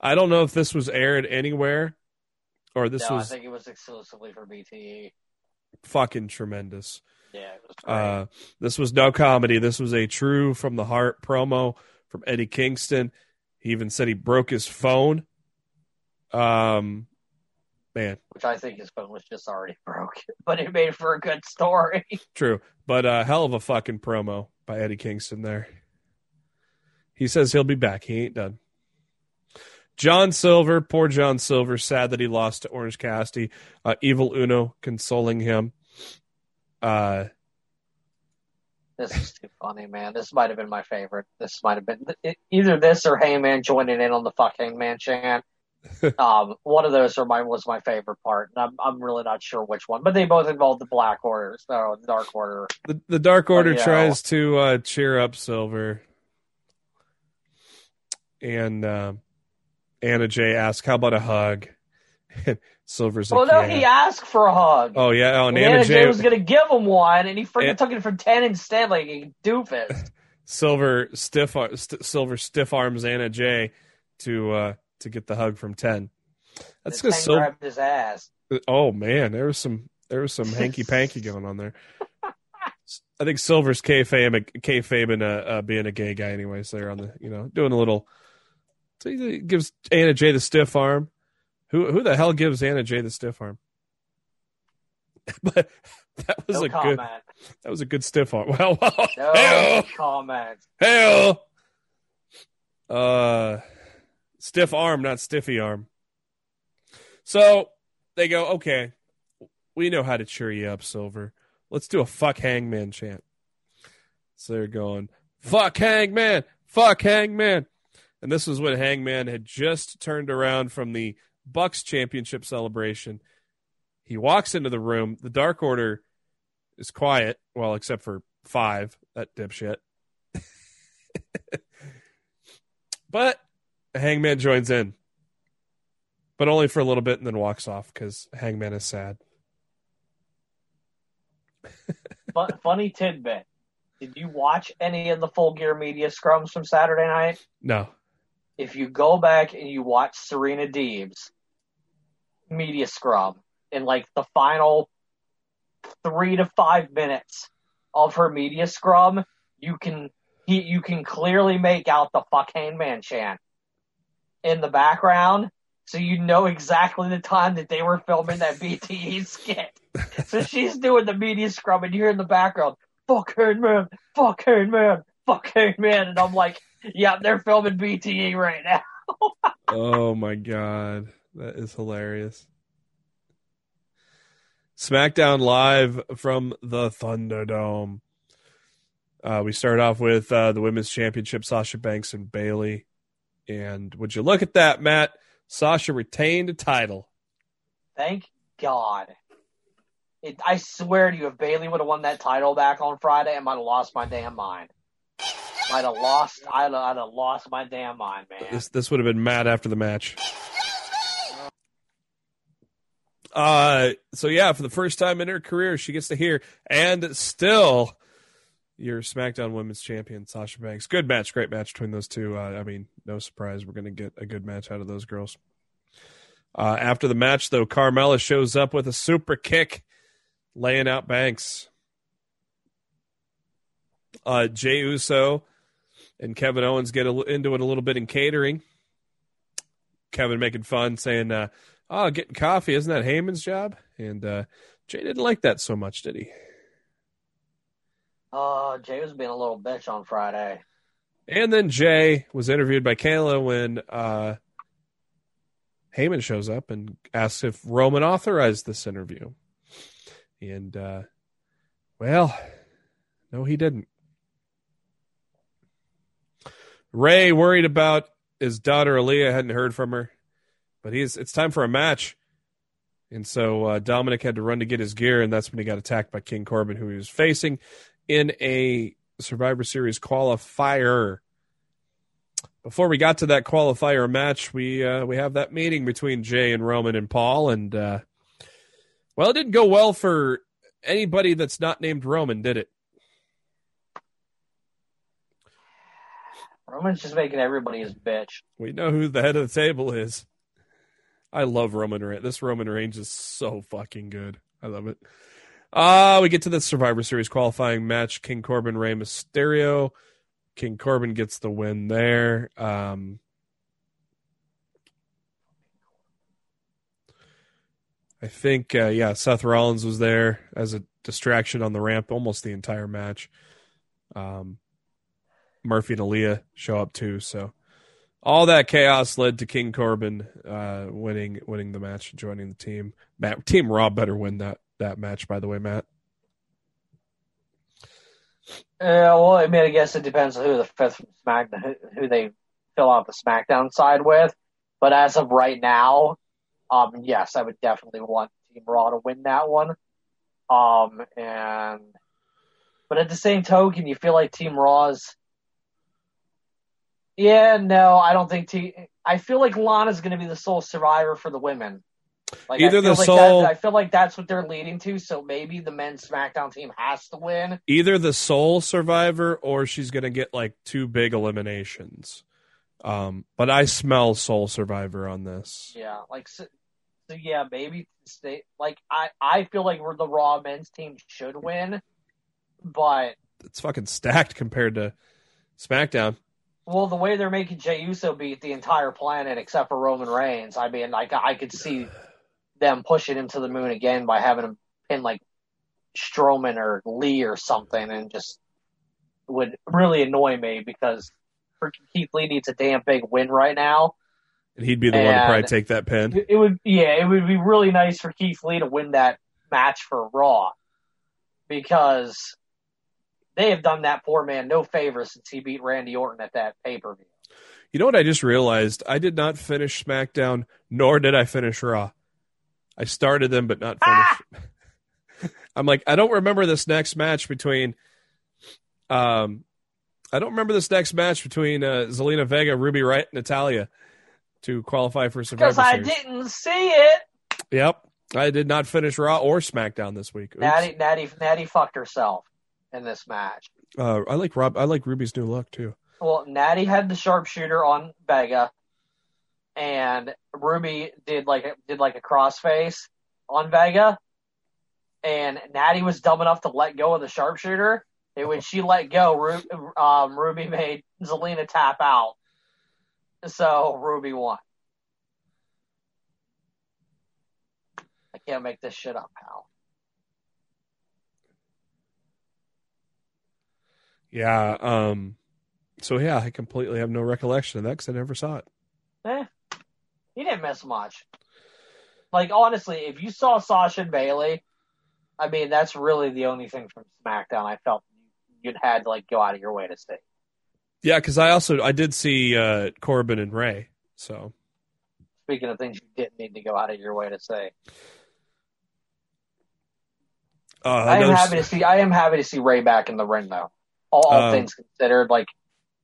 I don't know if this was aired anywhere or this no, was I think it was exclusively for BTE. fucking tremendous. Yeah, it was great. Uh, this was no comedy. This was a true from the heart promo from Eddie Kingston. He even said he broke his phone. Um, man, which I think his phone was just already broke, but it made for a good story. true, but uh, hell of a fucking promo by Eddie Kingston there. He says he'll be back. He ain't done. John Silver, poor John Silver, sad that he lost to Orange Cassidy. Uh, Evil Uno consoling him. Uh, This is too funny, man. This might have been my favorite. This might have been it, either this or Hangman joining in on the fuck Hangman chant. um, one of those are my was my favorite part, and I'm I'm really not sure which one, but they both involved the Black Order, so the Dark Order. the, the Dark Order yeah. tries to uh, cheer up Silver, and uh, Anna Jay asks, "How about a hug?" And Silver's Well, like, no, "Yeah." he asked for a hug. "Oh yeah." Oh, and Anna, Anna Jay, Jay was gonna give him one, and he freaking An- took it for ten instead, like a doofus. Silver stiff ar- st- Silver stiff arms Anna Jay to uh, to get the hug from Ten. That's because Silver. grabbed his ass. Oh man, there was some there was some hanky panky going on there. I think Silver's kayfabe kayfabe and uh, uh, being a gay guy, anyways. They're on the you know doing a little. So he gives Anna Jay the stiff arm. Who who the hell gives Anna Jay the stiff arm? but That was No a good. That was a good stiff arm. Well, well No hell, comment. hell. Uh, stiff arm, not stiffy arm. So they go, okay, we know how to cheer you up, Silver. Let's do a fuck Hangman chant. So they're going, fuck Hangman, fuck Hangman. And this was when Hangman had just turned around from the Bucks championship celebration. He walks into the room. The Dark Order is quiet, well, except for five, that dipshit. but Hangman joins in, but only for a little bit and then walks off because Hangman is sad. Fun, funny tidbit. Did you watch any of the full gear media scrums from Saturday night? No. If you go back and you watch Serena Deeb's media scrum in like the final three to five minutes of her media scrum, you can he, you can clearly make out the fuck Hangman chant in the background. So you know exactly the time that they were filming that BTE skit. So she's doing the media scrum and you're in the background, fuck Hangman, fuck Hangman, fuck Hangman. And I'm like, yeah, they're filming BTE right now. Oh my god, that is hilarious. SmackDown live from the Thunderdome. Uh, we start off with uh, the women's championship, Sasha Banks and Bayley. And would you look at that, Matt? Sasha retained a title. Thank God. It, I swear to you, if Bayley would have won that title back on Friday, I might have lost my damn mind. Might have lost. I'd, I'd have lost my damn mind, man. This this would have been Matt after the match. Uh, so yeah, for the first time in her career, she gets to hear, and still, your SmackDown Women's Champion Sasha Banks. Good match, great match between those two. Uh, I mean, no surprise, we're gonna get a good match out of those girls. Uh, after the match, though, Carmella shows up with a super kick, laying out Banks. Uh, Jey Uso and Kevin Owens get a, into it a little bit in catering. Kevin making fun, saying, uh, "Oh, getting coffee isn't that Heyman's job?" And uh, Jey didn't like that so much, did he? Oh, Jey was being a little bitch on Friday. And then Jey was interviewed by Kayla when uh, Heyman shows up and asks if Roman authorized this interview. And, uh, well, no, he didn't. Rey worried about his daughter Aalyah, hadn't heard from her, but he's it's time for a match. And so uh, Dominik had to run to get his gear, and that's when he got attacked by King Corbin, who he was facing in a Survivor Series qualifier. Before we got to that qualifier match, we uh, we have that meeting between Jey and Roman and Paul, and uh, well, it didn't go well for anybody that's not named Roman, did it? Roman's just making everybody his bitch. We know who the head of the table is. I love Roman Reigns. This Roman Reigns is so fucking good. I love it. Uh, we get to the Survivor Series qualifying match. King Corbin, Rey Mysterio. King Corbin gets the win there. Um, I think, uh, yeah, Seth Rollins was there as a distraction on the ramp almost the entire match. Um, Murphy and Aalyah show up too, so all that chaos led to King Corbin uh, winning winning the match and joining the team. Matt, Team Raw better win that that match, by the way, Matt. Yeah, well, I mean, I guess it depends on who the fifth Smack who, who they fill out the SmackDown side with. But as of right now, um, yes, I would definitely want Team Raw to win that one. Um, and but at the same token, you feel like Team Raw's. Yeah, no, I don't think T. I feel like Lana's going to be the sole survivor for the women. Like, Either I feel the like sole- that, I feel like that's what they're leading to. So maybe the men's SmackDown team has to win. Either the sole survivor or she's going to get like two big eliminations. Um, but I smell sole survivor on this. Yeah, like so, so yeah, maybe stay. Like I, I feel like we're the Raw men's team should win, but It's fucking stacked compared to SmackDown. Well, the way they're making Jey Uso beat the entire planet except for Roman Reigns, I mean, like I could see them pushing him to the moon again by having him pin like Strowman or Lee or something, and just would really annoy me because freaking Keith Lee needs a damn big win right now. And he'd be the one to probably And- take that pin. It would, yeah, it would be really nice for Keith Lee to win that match for Raw because they have done that poor man no favor since he beat Randy Orton at that pay per view. You know what I just realized? I did not finish SmackDown, nor did I finish Raw. I started them, but not finished. I'm like, I don't remember this next match between. Um, I don't remember this next match between uh, Zelina Vega, Ruby Riott, and Natalya to qualify for Survivor Because I didn't see it. Yep, I did not finish Raw or SmackDown this week. Oops. Natty, Natty, Natty fucked herself in this match. Uh, I like Rob. I like Ruby's new look too. Well, Natty had the sharpshooter on Vega, and Ruby did like a, did like a crossface on Vega, and Natty was dumb enough to let go of the sharpshooter. And when she let go, Ru- um, Ruby made Zelina tap out, so Ruby won. I can't make this shit up, pal. Yeah. Um. So yeah, I completely have no recollection of that because I never saw it. Eh, he didn't miss much. Like honestly, if you saw Sasha and Bayley, I mean that's really the only thing from SmackDown I felt you'd had to like go out of your way to see. Yeah, because I also I did see uh, Corbin and Rey. So Speaking of things you didn't need to go out of your way to say. uh, I am happy to see. I am happy to see Rey back in the ring though. All, Um, things considered, like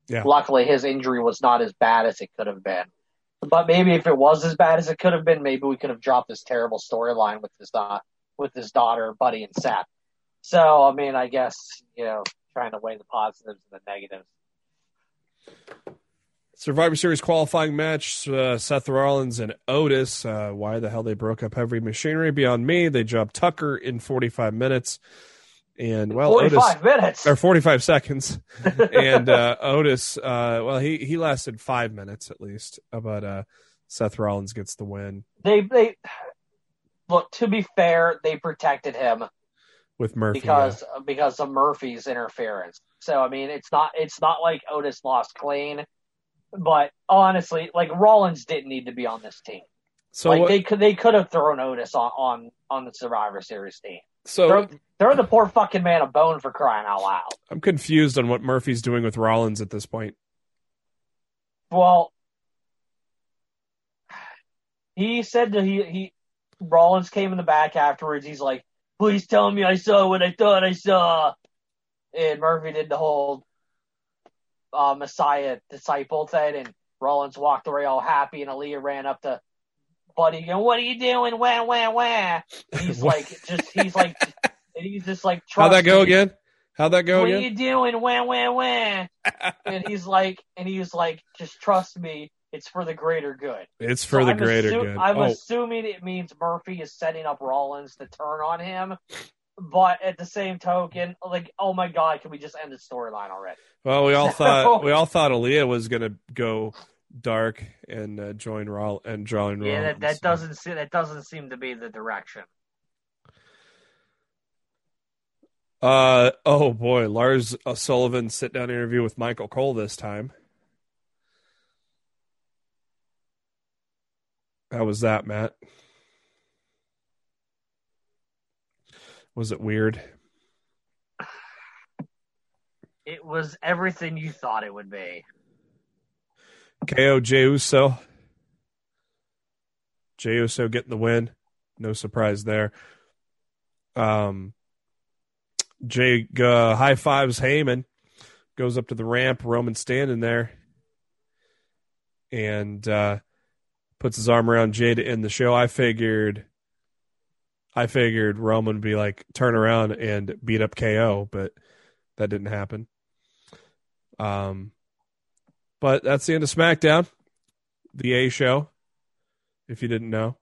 Yeah. luckily his injury was not as bad as it could have been. But maybe if it was as bad as it could have been, maybe we could have dropped this terrible storyline with his uh, with his daughter, Buddy, and Seth. So I mean, I guess you know, trying to weigh the positives and the negatives. Survivor Series qualifying match: uh, Seth Rollins and Otis. Uh, why the hell they broke up Heavy Machinery? Beyond me. They dropped Tucker in 45 minutes, and well, Otis Forty-five minutes. or 45 seconds, and uh, Otis. Uh, well, he he lasted five minutes at least, but uh, Seth Rollins gets the win they they look. To be fair, they protected him with Murphy. because because of Murphy's interference. So I mean, it's not it's not like Otis lost clean, but honestly, like Rollins didn't need to be on this team. so like what- they could they could have thrown Otis on on on the Survivor Series team. So Throw, throw the poor fucking man a bone for crying out loud. I'm confused on what Murphy's doing with Rollins at this point. Well, he said that he he Rollins came in the back afterwards. He's like, "Please tell me I saw what I thought I saw." And Murphy did the whole uh, Messiah disciple thing, and Rollins walked away all happy, and Aalyah ran up to Buddy, going, "What are you doing? Wah wah wah." And he's like, just he's like, and he's just like, How'd that go me." again? How'd that go again? what are you doing? Wah wah wah. and he's like, and he's like, just trust me, it's for the greater good. It's for So the I'm greater assu- good. I'm oh, assuming it means Murphy is setting up Rollins to turn on him. But at the same token, like, oh my god, can we just end the storyline already? well, we all So- thought we all thought Aalyah was gonna go dark and uh, join Roll and drawing. Yeah, that, that doesn't se- that doesn't seem to be the direction. Uh oh boy, Lars Sullivan sit down interview with Michael Cole this time. How was that, Matt? Was it weird? It was everything you thought it would be. KO Jey Uso. Jey Uso getting the win. No surprise there. Um, Jey uh, high fives Heyman. Goes up to the ramp. Roman standing there. And uh, puts his arm around Jey to end the show. I figured. I figured Roman would be like turn around and beat up KO, but that didn't happen. Um, but that's the end of SmackDown, the A show. If you didn't know,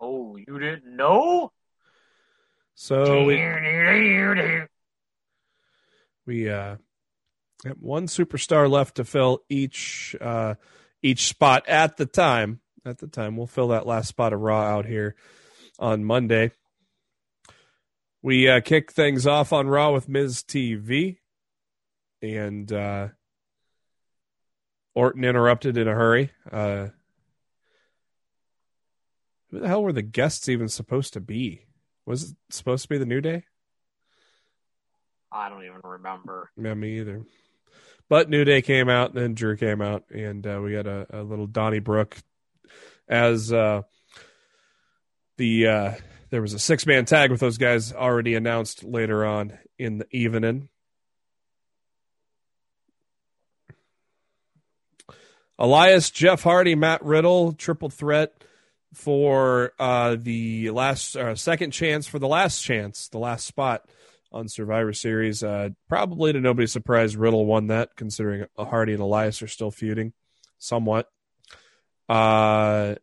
Oh, you didn't know? so we we uh have one superstar left to fill each uh each spot at the time. At the time, we'll fill that last spot of Raw out here on Monday. We uh, kick things off on Raw with Miz TV, and uh, Orton interrupted in a hurry. Uh, who the hell were the guests even supposed to be? Was it supposed to be the New Day? I don't even remember. Yeah, me either. But New Day came out, and then Drew came out, and uh, we got a, a little Donnie Brook as uh, the uh, there was a six man tag with those guys already announced later on in the evening. Elias, Jeff Hardy, Matt Riddle, triple threat for uh, the last uh, second chance for the last chance, the last spot on Survivor Series. Uh, probably to nobody's surprise, Riddle won that, considering Hardy and Elias are still feuding somewhat. Uh,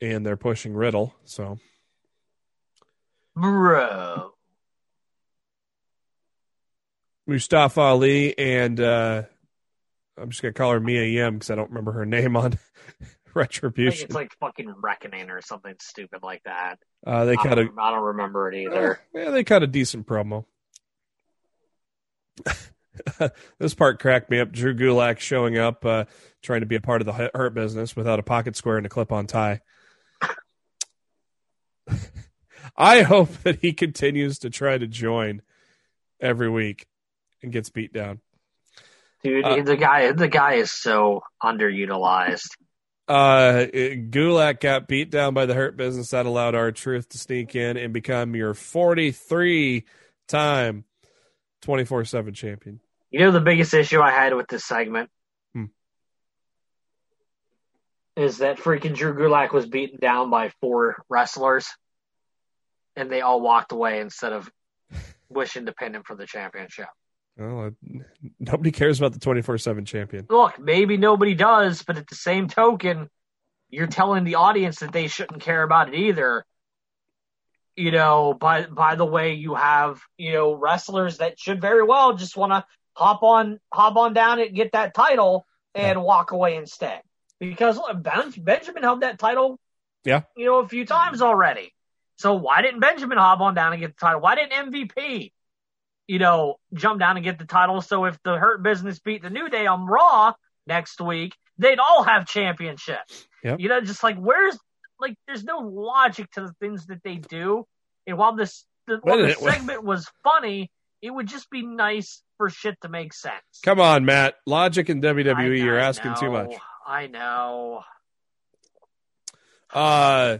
and they're pushing Riddle, so Bro. Mustafa Ali and uh, I'm just gonna call her Mia Yim because I don't remember her name on Retribution. it's like fucking Reckoning or something stupid like that. Uh, they a don't, I don't remember it either. yeah, they cut a decent promo. this part cracked me up. Drew Gulak showing up, uh, trying to be a part of the Hurt business without a pocket square and a clip-on tie. I hope that he continues to try to join every week and gets beat down. Dude, Uh, the guy the guy is so underutilized. Uh, Gulak got beat down by the Hurt Business. That allowed R-Truth to sneak in and become your 43 time 24 7 champion. You know the biggest issue I had with this segment Hmm. is that freaking Drew Gulak was beaten down by four wrestlers, and they all walked away instead of wishing to pin him for the championship. Well, uh, nobody cares about the 24 7 champion. Look, maybe nobody does, but at the same token, you're telling the audience that they shouldn't care about it either. You know, by by the way, you have you know wrestlers that should very well just want to hop on hop on down and get that title and walk away instead. Because Ben- Benjamin held that title, Yeah. you know, a few times already. So why didn't Benjamin hop on down and get the title? Why didn't MVP, you know, jump down and get the title? So if the Hurt Business beat the New Day on Raw next week, they'd all have championships. Yep. You know, just like where's like there's no logic to the things that they do. And while this the, while the segment was funny, it would just be nice for shit to make sense. Come on, Matt. Logic in I- WWE, you're I asking too much. I know. Uh,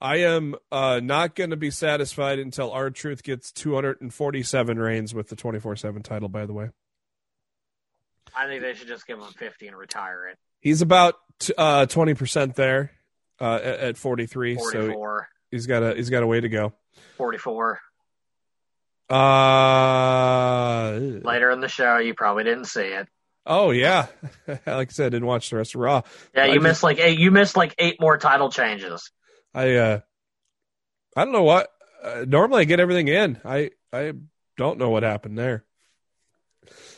I am uh, not going to be satisfied until R-Truth gets 247 reigns with the 24 7 title, by the way. I think they should just give him 50 and retire it. He's about uh, 20% there uh, at, at 43, so he's got a he's got a way to go. 44. Uh, Later in the show, you probably didn't see it. oh yeah, like I said, I didn't watch the rest of Raw. Yeah, I you just- missed like eight. You missed like eight more title changes. I uh, I don't know what. Uh, normally, I get everything in. I I don't know what happened there.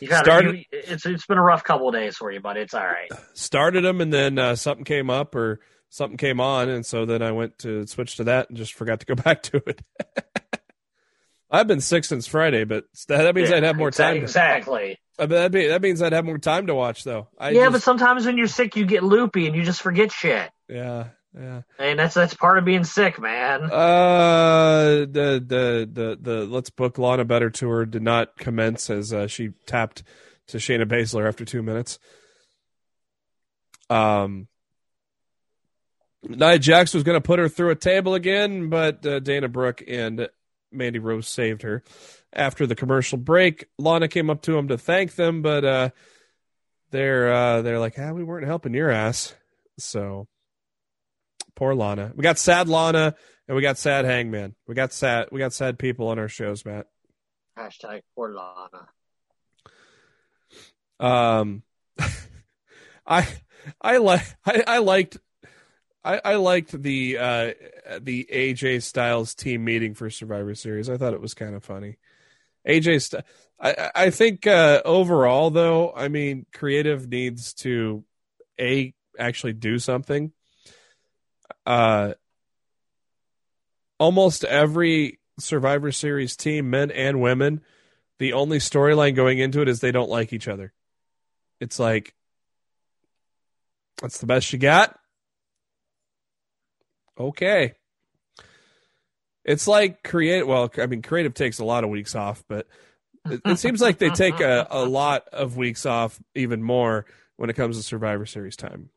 You got Started- you, it's it's been a rough couple of days for you, but it's all right. Started them, and then uh, something came up or something came on, and so then I went to switch to that and just forgot to go back to it. I've been sick since Friday, but that means Yeah, I'd have more time. To, Exactly. I mean, that, be, that means I'd have more time to watch, though. I yeah, but sometimes when you're sick, you get loopy and you just forget shit. yeah, yeah. And that's that's part of being sick, man. Uh, the the the the Let's Book Lana Better tour did not commence as uh, she tapped to Shayna Baszler after two minutes. Um, Nia Jax was going to put her through a table again, but uh, Dana Brooke and Mandy Rose saved her. After the commercial break, Lana came up to him to thank them, but uh, they're uh, they're like, ah, we weren't helping your ass. So poor Lana. We got sad Lana and we got sad Hangman. We got sad we got sad people on our shows, Matt. Hashtag poor Lana. Um, I I like I, I liked I, I liked the uh, the AJ Styles team meeting for Survivor Series. I thought it was kind of funny. AJ, St- I I think uh, overall though, I mean, creative needs to a actually do something. Uh, almost every Survivor Series team, men and women, the only storyline going into it is they don't like each other. It's like that's the best you got. Okay. It's like create. Well, I mean, creative takes a lot of weeks off, but it, it seems like they take a, a lot of weeks off, even more when it comes to Survivor Series time.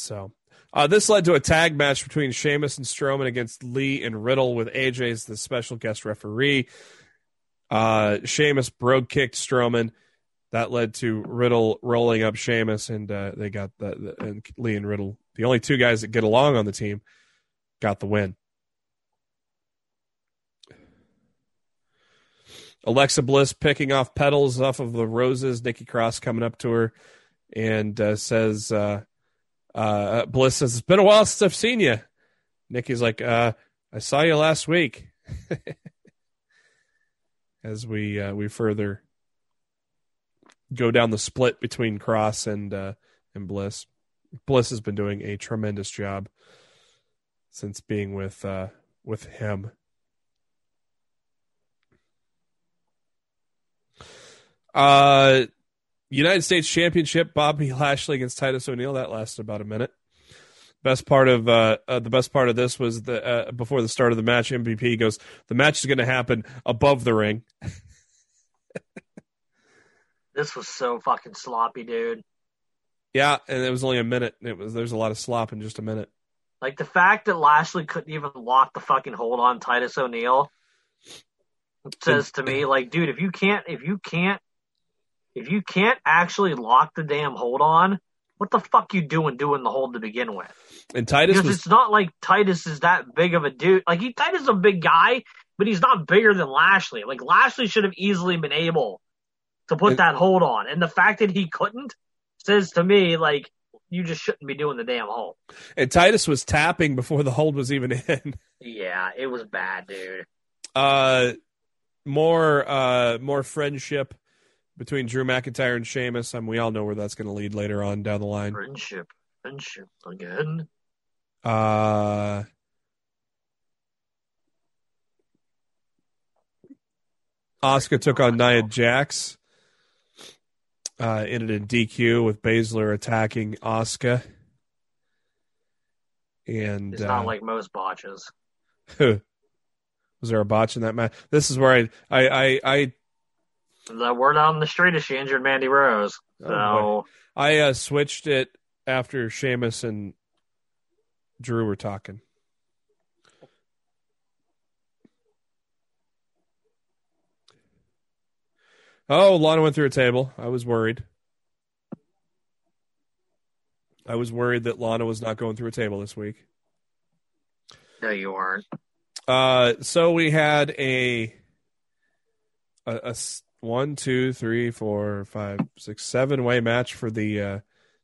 So uh, this led to a tag match between Sheamus and Strowman against Lee and Riddle, with AJ as the special guest referee. Uh, Sheamus brogue kicked Strowman. That led to Riddle rolling up Sheamus, and uh, they got the, the and Lee and Riddle, the only two guys that get along on the team, got the win. Alexa Bliss picking off petals off of the roses. Nikki Cross coming up to her and uh, says, uh, uh, Bliss says, It's been a while since I've seen you. Nikki's like, uh, I saw you last week. As we uh, we further go down the split between Cross and uh, and Bliss. Bliss has been doing a tremendous job since being with uh, with him. Uh, United States Championship, Bobby Lashley against Titus O'Neil. That lasted about a minute. Best part of uh, uh, the best part of this was the uh, before the start of the match. MVP goes, "The match is going to happen above the ring." This was so fucking sloppy, dude. yeah, and it was only a minute. It was there's a lot of slop in just a minute. Like the fact that Lashley couldn't even lock the fucking hold on Titus O'Neil says to me, like, dude, if you can't, if you can't, if you can't actually lock the damn hold on, what the fuck you doing doing the hold to begin with? And Titus Because was it's not like Titus is that big of a dude. Like he Titus is a big guy, but he's not bigger than Lashley. Like Lashley should have easily been able to put It- that hold on, and the fact that he couldn't says to me like you just shouldn't be doing the damn hold. and Titus was tapping before the hold was even in. Yeah, it was bad, dude. Uh, more uh more friendship between Drew McIntyre and Sheamus. Um, we all know where that's going to lead later on down the line. Friendship, friendship again. Uh, Asuka took on Nia Jax. Uh, ended in DQ with Baszler attacking Asuka. And It's uh, not like most botches. was there a botch in that match? This is where I I I, I The word on the street is she injured Mandy Rose. So Oh, I uh, switched it after Sheamus and Drew were talking. Oh, Lana went through a table. I was worried. I was worried that Lana was not going through a table this week. no, you aren't. Uh, so we had a, a, a one, two, three, four, five, six, seven way match for the uh,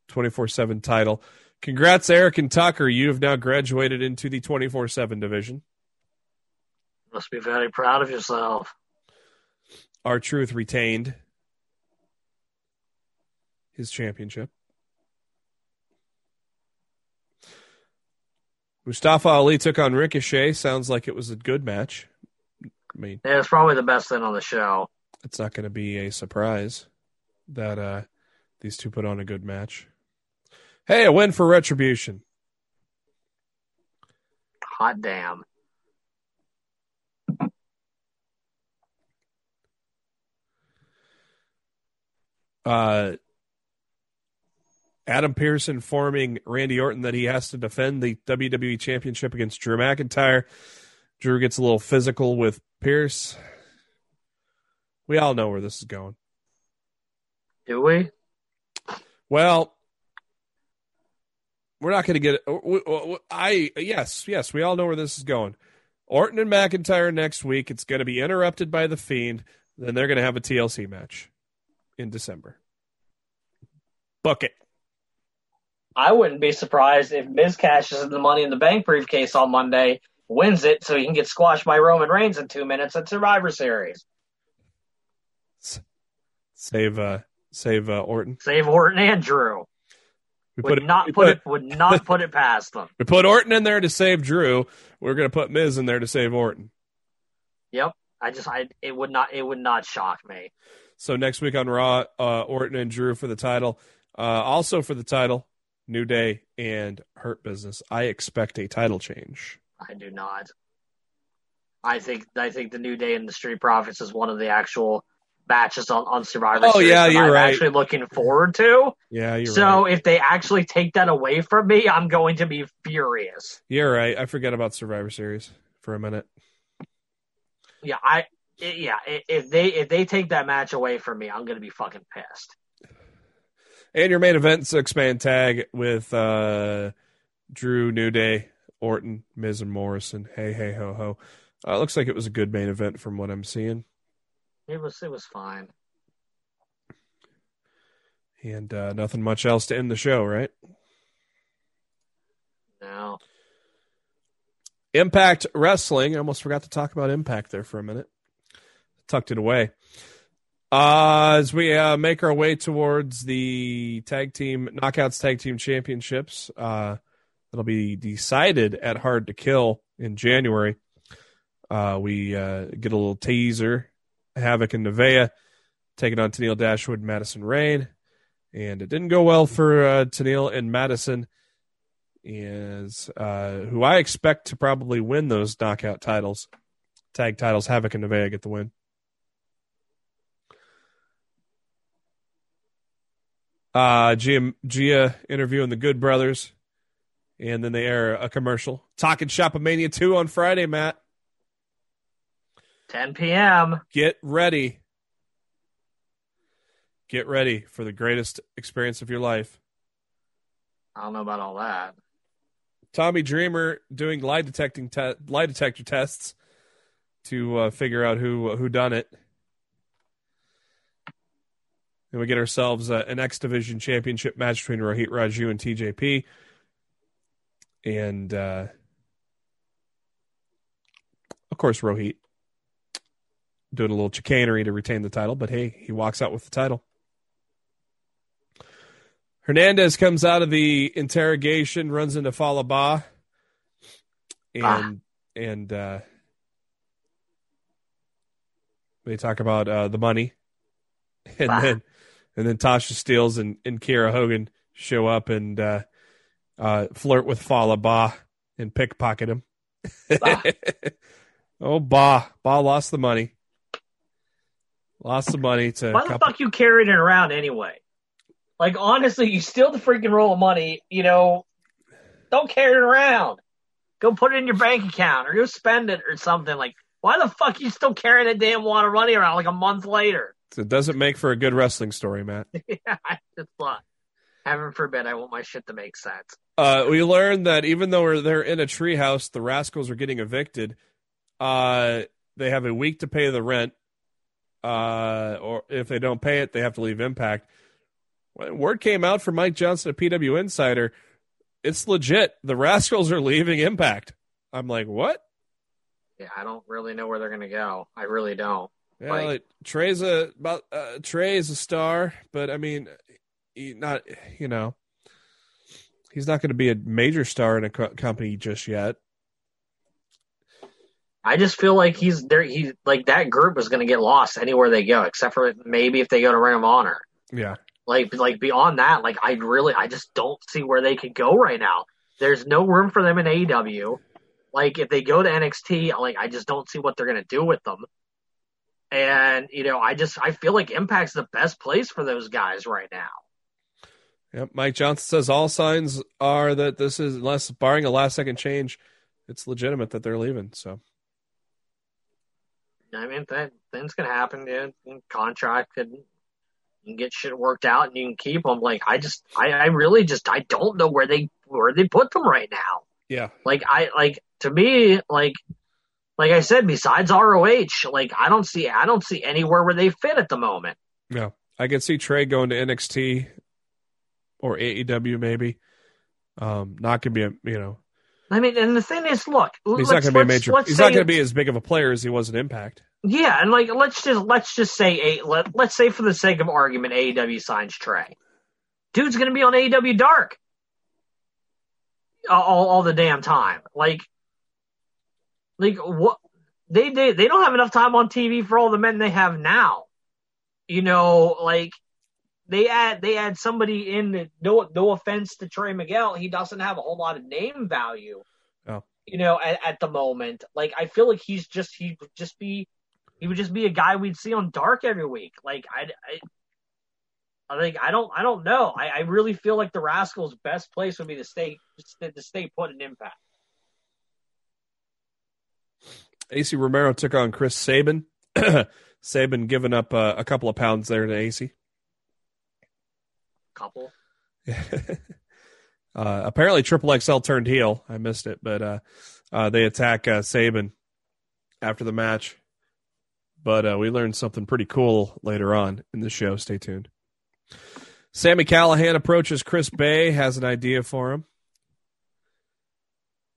twenty four seven title. Congrats, Eric and Tucker. You have now graduated into the twenty four seven division. Must be very proud of yourself. R-Truth retained his championship. Mustafa Ali took on Ricochet. Sounds like it was a good match. I mean, Yeah, it's probably the best thing on the show. It's not going to be a surprise that uh, these two put on a good match. Hey, a win for Retribution. Hot damn. Uh, Adam Pearce informing Randy Orton that he has to defend the WWE Championship against Drew McIntyre. Drew gets a little physical with Pearce. We all know where this is going. Do we? Well, we're not going to get it. I yes, yes, we all know where this is going. Orton and McIntyre next week. It's going to be interrupted by the Fiend. Then they're going to have a TLC match in December. Book it. I wouldn't be surprised if Miz cashes in the Money in the Bank briefcase on Monday, wins it, so he can get squashed by Roman Reigns in two minutes at Survivor Series. Save uh save uh, Orton. Save Orton and Drew. We Would it- not we put it would not put it past them. We put Orton in there to save Drew. We're going to put Miz in there to save Orton. Yep. I just I it would not it would not shock me. So next week on Raw, uh, Orton and Drew for the title. Uh, also for the title, New Day and Hurt Business. I expect a title change. I do not. I think I think the New Day and the Street Profits is one of the actual matches on, on Survivor Oh, Series yeah, you're I'm right. actually looking forward to. Yeah, you're so right. if they actually take that away from me, I'm going to be furious. You're right. I forget about Survivor Series for a minute. Yeah, I yeah, if they if they take that match away from me, I'm going to be fucking pissed. And your main event six man tag with uh, Drew, New Day, Orton, Miz, and Morrison. Hey, hey, ho, ho. Uh, looks like it was a good main event from what I'm seeing. It was it was fine. And uh, nothing much else to end the show, right? No. Impact Wrestling. I almost forgot to talk about Impact there for a minute. Tucked it away. Uh, as we uh, make our way towards the tag team knockouts tag team championships, uh, that'll be decided at Hard to Kill in January. Uh, we uh, get a little teaser. Havoc and Nevaeh taking on Tennille Dashwood and Madison Rayne. And it didn't go well for uh, Tennille and Madison is uh, who I expect to probably win those knockout titles, tag titles. Havoc and Nevaeh get the win. Uh, Gia, Gia interviewing the Good Brothers, and then they air a commercial. Talking Shopomania 2 on Friday, Matt. 10 p.m. Get ready. Get ready for the greatest experience of your life. I don't know about all that. Tommy Dreamer doing lie detecting te- lie detector tests to uh, figure out who who done it. And we get ourselves uh, an X Division Championship match between Rohit Raju and TJP. And uh, of course, Rohit doing a little chicanery to retain the title, but hey, he walks out with the title. Hernandez comes out of the interrogation, runs into Fallah Bahh, and Ah. and uh, they talk about uh, the money, and Ah. then and then Tasha Steelz and, and Kiera Hogan show up and uh, uh, flirt with Fallah Bahh and pickpocket him. Ah. oh, Ba Ba lost the money. Lost the money to Why the couple- fuck you carrying it around anyway? Like honestly, you steal the freaking roll of money. You know, don't carry it around. Go put it in your bank account or go spend it or something. Like, why the fuck you still carrying a damn wad of money around like a month later? It doesn't make for a good wrestling story, Matt. yeah, I just thought. Heaven forbid I want my shit to make sense. Uh, we learned that even though we're, they're in a treehouse, the Rascals are getting evicted. Uh, they have a week to pay the rent, uh, or if they don't pay it, they have to leave Impact. When word came out from Mike Johnson at PW Insider, it's legit. The Rascals are leaving Impact. I'm like, what? Yeah, I don't really know where they're gonna go. I really don't. Yeah, Like- like, Trey's a about uh, Trey is a star, but I mean, he not you know, he's not going to be a major star in a co- company just yet. I just feel like he's there. He's like that group is gonna get lost anywhere they go, except for maybe if they go to Ring of Honor. Yeah, Like, like beyond that, like I really, I just don't see where they could go right now. There's no room for them in AEW. Like, if they go to NXT, like I just don't see what they're gonna do with them. And you know, I just I feel like Impact's the best place for those guys right now. Yep. Mike Johnson says all signs are that this is, unless barring a last second change, it's legitimate that they're leaving. So I mean, that things can happen. Dude. Contract could you can get shit worked out, and you can keep them. Like I just, I, I really just, I don't know where they where they put them right now. yeah, Like I like to me, like like I said, besides ROH, like I don't see I don't see anywhere where they fit at the moment. yeah, I can see Trey going to NXT or AEW maybe. Um, not gonna be a you know I mean, and the thing is, look, he's not gonna be a major. He's not gonna be as big of a player as he was at Impact. Yeah, and like let's just let's just say a let, let's say for the sake of argument, AEW signs Trey. Dude's gonna be on AEW Dark. all, all the damn time. Like, like what they they they don't have enough time on TV for all the men they have now. You know, like they add they add somebody in. No no offense to Trey Miguel, he doesn't have a whole lot of name value. Oh. You know, at, at the moment, like I feel like he's just he would just be he would just be a guy we'd see on Dark every week. Like I, I I think I don't I don't know. I, I really feel like the Rascals' best place would be to stay to stay put in Impact. Ace Romero took on Chris Sabin. Sabin giving up uh, a couple of pounds there to AC. Couple. uh, apparently, Triple XL turned heel. I missed it, but uh, uh, they attack uh, Sabin after the match. But uh, we learned something pretty cool later on in the show. Stay tuned. Sami Callihan approaches Chris Bey, has an idea for him.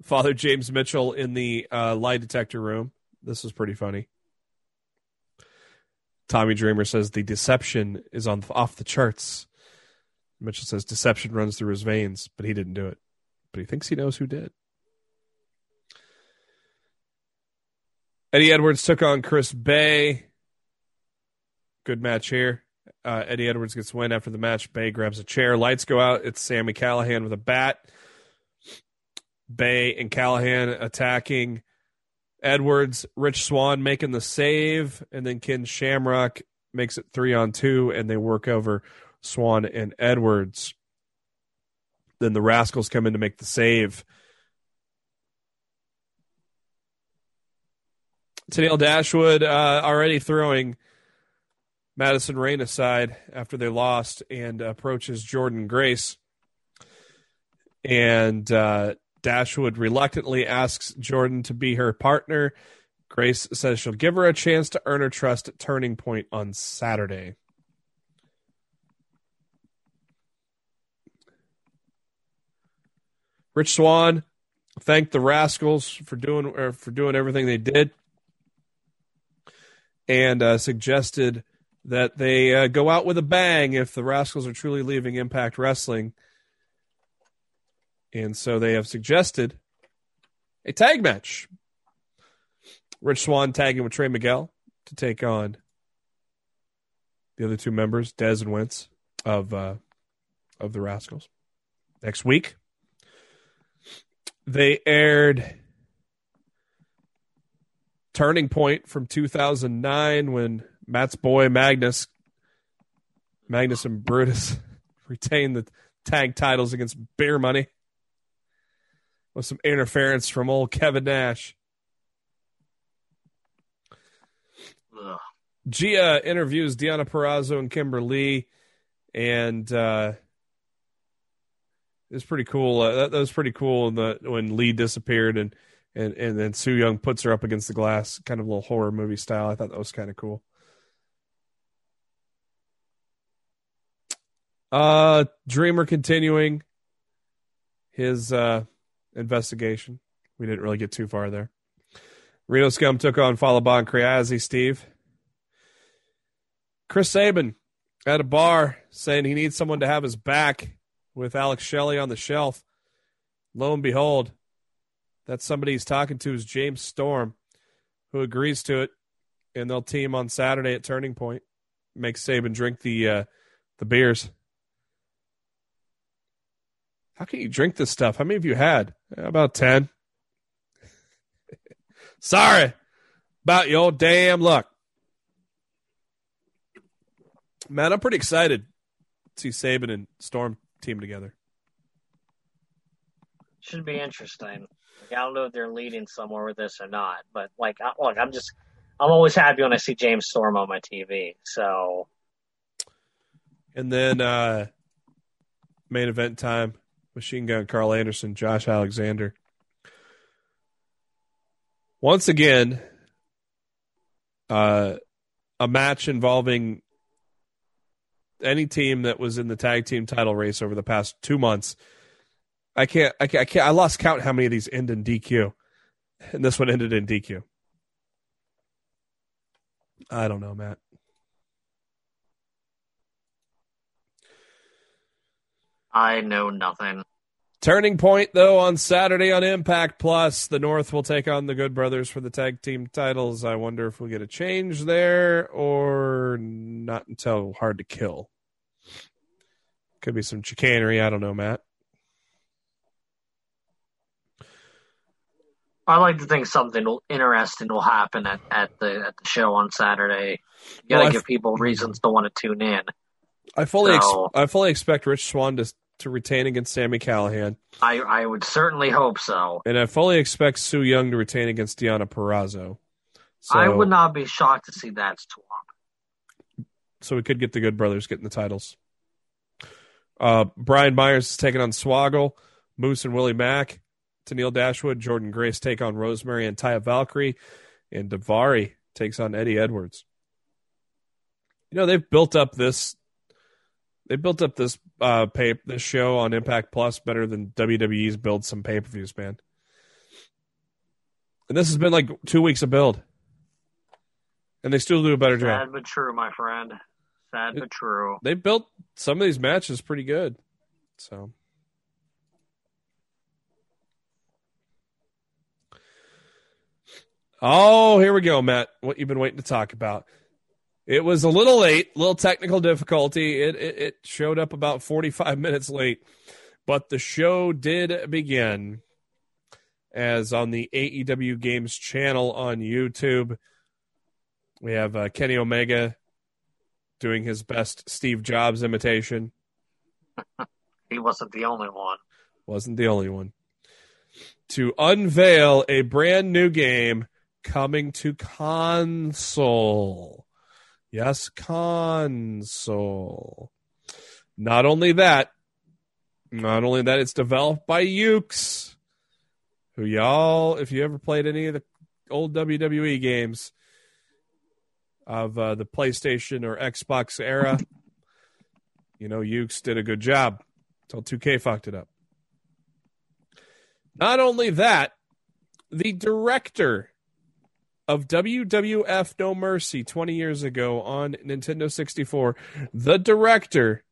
Father James Mitchell in the uh, lie detector room. This is pretty funny. Tommy Dreamer says the deception is on off the charts. Mitchell says deception runs through his veins, but he didn't do it. But he thinks he knows who did. Eddie Edwards took on Chris Bey. Good match here. Uh, Eddie Edwards gets win after the match. Bey grabs a chair. Lights go out. It's Sami Callihan with a bat. Bey and Callihan attacking Edwards. Rich Swann making the save, and then Ken Shamrock makes it three on two, and they work over Swann and Edwards. Then the Rascals come in to make the save. Tennille Dashwood uh, already throwing Madison Rayne aside after they lost and approaches Jordynne Grace. And uh, Dashwood reluctantly asks Jordan to be her partner. Grace says she'll give her a chance to earn her trust at Turning Point on Saturday. Rich Swann thanked the Rascals for doing for doing everything they did, and uh, suggested that they uh, go out with a bang if the Rascals are truly leaving Impact Wrestling. And so they have suggested a tag match. Rich Swann tagging with Trey Miguel to take on the other two members, Dez and Wentz of uh, of the Rascals. Next week, they aired Turning Point from 2009 when Matt's boy Magnus, Magnus and Brutus retained the tag titles against Beer Money with some interference from old Kevin Nash. Ugh. Gia interviews Deonna Purrazzo and Kimber Lee, and uh, it's pretty cool. Uh, that, that was pretty cool the, when Lee disappeared and, and and then Su Yung puts her up against the glass, kind of a little horror movie style. I thought that was kind of cool. Uh, Dreamer continuing his uh, investigation. We didn't really get too far there. Reno Scum took on Fallah Bahh and Crazzy, Steve. Chris Sabin at a bar saying he needs someone to have his back with Alex Shelley on the shelf. Lo and behold, that somebody he's talking to is James Storm, who agrees to it, and they'll team on Saturday at Turning Point. Make Sabin drink the uh, the beers. How can you drink this stuff? How many have you had? About 10. Sorry about your damn luck. Man, I'm pretty excited to see Sabin and Storm team together. Should be interesting. Like, I don't know if they're leading somewhere with this or not, but like, I, look, I'm just, I'm always happy when I see James Storm on my TV. So And then uh main event time, Machine Gun Carl Anderson, Josh Alexander. Once again, uh a match involving any team that was in the tag team title race over the past two months. I can't, I can't, I can't, I lost count how many of these end in DQ, and this one ended in DQ. I don't know, Matt. I know nothing. Turning point, though, on Saturday on Impact Plus, the North will take on the Good Brothers for the tag team titles. I wonder if we get a change there or not until Hard to Kill. Could be some chicanery. I don't know, Matt. I like to think something interesting will happen at, at the at the show on Saturday. You gotta Well, give people reasons to want to tune in. I fully, ex- I fully expect Rich Swann to to retain against Sami Callihan, I I would certainly hope so. and I fully expect Su Yung to retain against Deonna Purrazzo. So, I would not be shocked to see that swap. so we could get the Good Brothers getting the titles. Uh, Brian Myers is taking on Swoggle, Moose and Willie Mack, Tennille Dashwood, Jordynne Grace take on Rosemary and Taya Valkyrie, and Daivari takes on Eddie Edwards. You know they've built up this, they built up this uh pay this show on Impact Plus better than WWE's build some pay per views, man. And this has been like two weeks of build, and they still do a better job. Sad but true, my friend. Sad but true. they built some of these matches pretty good. So Oh, here we go, Matt. What you've been waiting to talk about. It was a little late, little technical difficulty. It, it it showed up about 45 minutes late, but the show did begin as on the AEW Games channel on YouTube. We have uh, Kenny Omega doing his best Steve Jobs imitation. He wasn't the only one. Wasn't the only one. To unveil a brand new game coming to console. Yes, console. Not only that, not only that, it's developed by Yuke's, who y'all, if you ever played any of the old WWE games of uh, the PlayStation or Xbox era, you know, Yuke's did a good job until 2K fucked it up. Not only that, the director of WWF No Mercy 20 years ago on Nintendo 64, the director,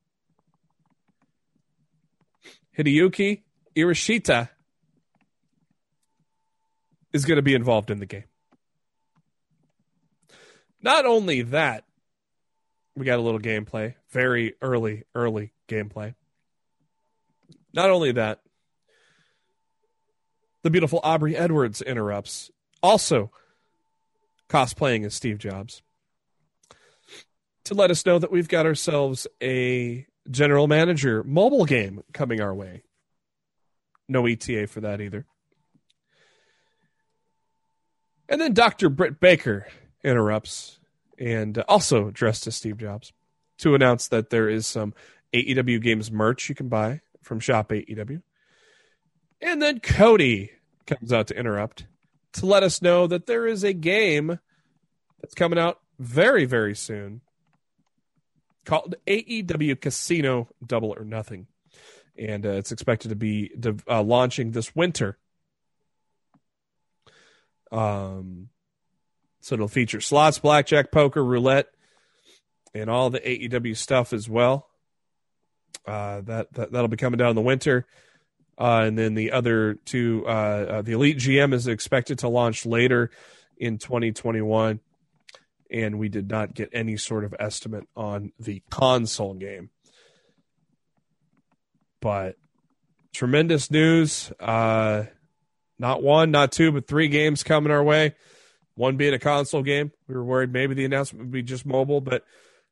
Hideyuki Iwashita, is going to be involved in the game. Not only that, we got a little gameplay, very early, early gameplay. Not only that, the beautiful Aubrey Edwards interrupts, also cosplaying as Steve Jobs, to let us know that we've got ourselves a general manager mobile game coming our way. No ETA for that either. And then Dr. Britt Baker interrupts and also dressed as Steve Jobs to announce that there is some AEW Games merch you can buy from Shop AEW. And then Cody comes out to interrupt to let us know that there is a game that's coming out very, very soon called AEW Casino Double or Nothing. And uh, it's expected to be uh, launching this winter. Um, so it'll feature slots, blackjack, poker, roulette, and all the AEW stuff as well. Uh, that, that that'll be coming down in the winter. Uh, and then the other two, uh, uh, the Elite GM is expected to launch later in 2021. And we did not get any sort of estimate on the console game. But tremendous news. Uh, not one, not two, but three games coming our way. One being a console game. We were worried maybe the announcement would be just mobile, but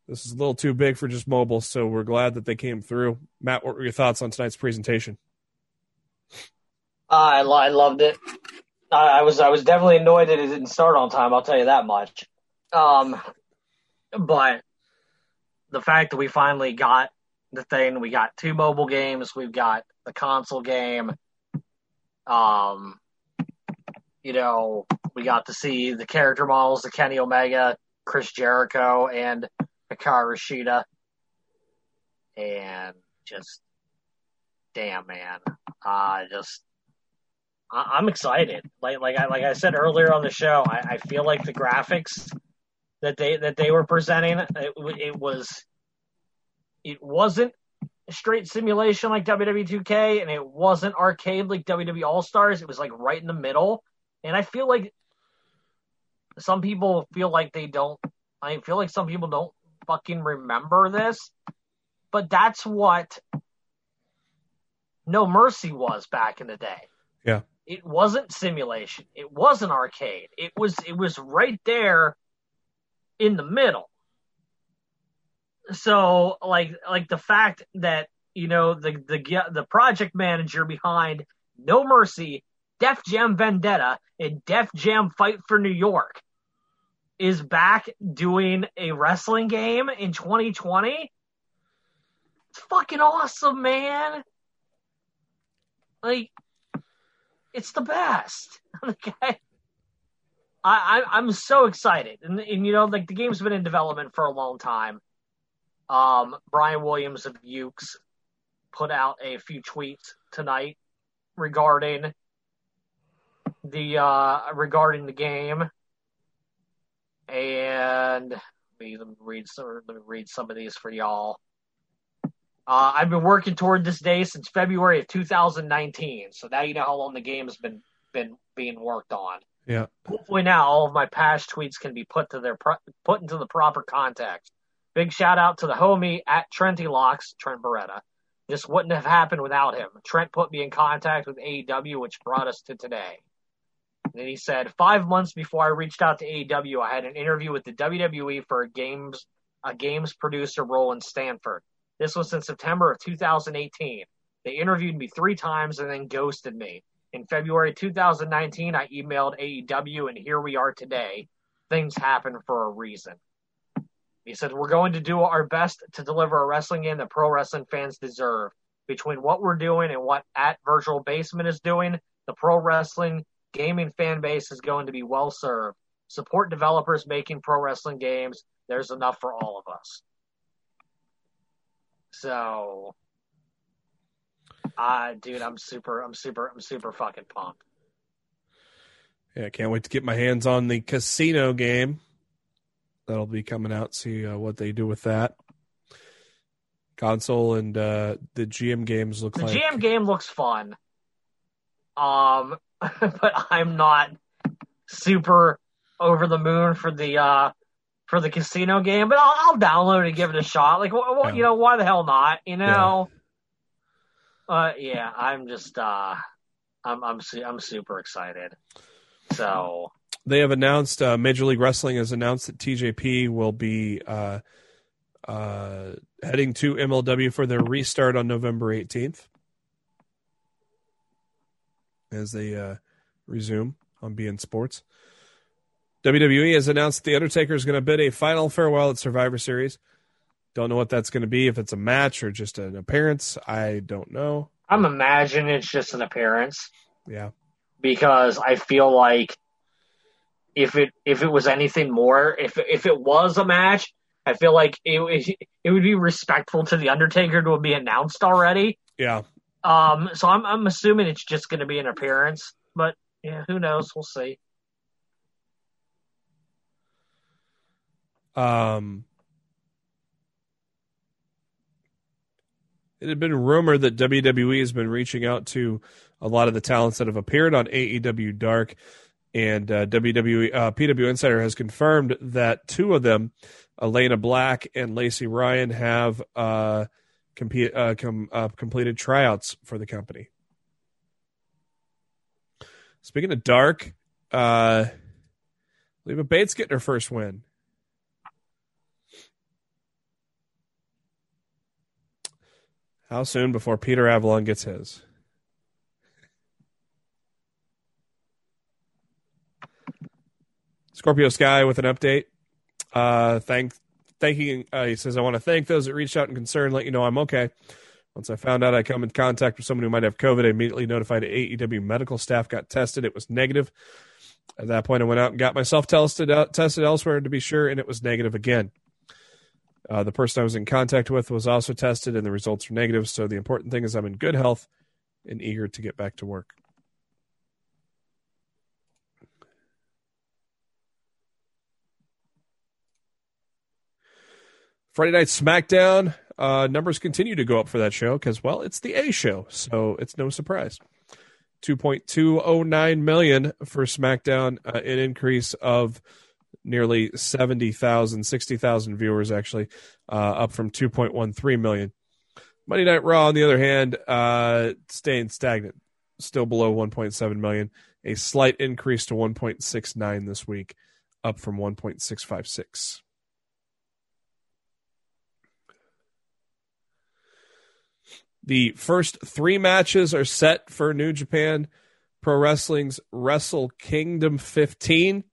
this is a little too big for just mobile. So we're glad that they came through. Matt, what were your thoughts on tonight's presentation? I I loved it. I, I was I was definitely annoyed that it didn't start on time. I'll tell you that much. Um, but the fact that we finally got the thing, we got two mobile games, we've got the console game. Um, you know, we got to see the character models, the Kenny Omega, Chris Jericho, and Hikaru Shida, and just damn man, uh, just I- I'm excited. Like like I like I said earlier on the show, I, I feel like the graphics that they that they were presenting it, it was it wasn't straight simulation like WWE 2K, and it wasn't arcade like WWE All Stars. It was like right in the middle, and I feel like some people feel like they don't. I feel like some people don't fucking remember this, but that's what No Mercy was back in the day. Yeah. It wasn't simulation. It wasn't arcade. It was it was right there in the middle. So like like the fact that you know the the the project manager behind No Mercy, Def Jam Vendetta, and Def Jam Fight for New York is back doing a wrestling game in 2020. It's fucking awesome, man. Like, it's the best. Okay. I, I I'm so excited, and, and you know, like the game's been in development for a long time. Um, Brian Williams of Yuke's put out a few tweets tonight regarding the uh regarding the game and let me read some let me read some of these for y'all. Uh, I've been working toward this day since February of 2019, so now you know how long the game has been been being worked on. Yeah. Hopefully now all of my past tweets can be put to their pro- put into the proper context. Big shout out to the homie at Trenty Locks, Trent Beretta. This wouldn't have happened without him. Trent put me in contact with AEW, which brought us to today. And then he said, five months before I reached out to AEW, I had an interview with the WWE for a games a games producer role in Stamford. This was in September of 2018. They interviewed me three times and then ghosted me. In February 2019, I emailed AEW, and here we are today. Things happen for a reason. He said, We're going to do our best to deliver a wrestling game that pro wrestling fans deserve. Between what we're doing and what at Virtual Basement is doing, the pro wrestling gaming fan base is going to be well served. Support developers making pro wrestling games. There's enough for all of us. So, uh, dude, I'm super, I'm super, I'm super fucking pumped. Yeah, I can't wait to get my hands on the casino game. That'll be coming out. See uh, what they do with that console and uh, the GM games look The like. GM game looks fun. Um, but I'm not super over the moon for the uh for the casino game. But I'll, I'll download it and give it a shot. Like, Yeah. you know, why the hell not? You know. Uh, yeah, I'm just uh, I'm I'm su- I'm super excited. So they have announced uh, Major League Wrestling has announced that TJP will be uh, uh, heading to MLW for their restart on November 18th as they uh, resume on beIN Sports. WWE has announced The Undertaker is going to bid a final farewell at Survivor Series. Don't know what that's going to be, if it's a match or just an appearance. I don't know. I'm imagining it's just an appearance. Yeah. because I feel like if it if it was anything more, if if it was a match, I feel like it it would be respectful to the Undertaker to be announced already. Yeah. Um, so I'm I'm assuming it's just going to be an appearance, but yeah, who knows? We'll see. Um, it had been rumored that WWE has been reaching out to a lot of the talents that have appeared on AEW Dark, and uh, WWE uh, PW Insider has confirmed that two of them, Elayna Black and Lacey Ryan, have uh, compete, uh, com, uh, completed tryouts for the company. Speaking of Dark, uh, Leva Bates getting her first win. How soon before Peter Avalon gets his? Scorpio Sky with an update. Uh, thank, thanking. Uh, he says, "I want to thank those that reached out and concerned. Let you know I'm okay. Once I found out I come in contact with someone who might have COVID, I immediately notified AEW medical staff. Got tested. It was negative. At that point, I went out and got myself tested out, tested elsewhere to be sure, and it was negative again. Uh, the person I was in contact with was also tested, and the results are negative. So the important thing is I'm in good health and eager to get back to work. Friday Night SmackDown uh, numbers continue to go up for that show because, well, it's the A show, so it's no surprise. 2.209 million for SmackDown, uh, an increase of nearly 70,000, 60,000 viewers actually, uh, up from 2.13 million. Monday Night Raw, on the other hand, uh, staying stagnant, still below 1.7 million, a slight increase to 1.69 this week, up from 1.656. The first three matches are set for New Japan Pro Wrestling's Wrestle Kingdom 15,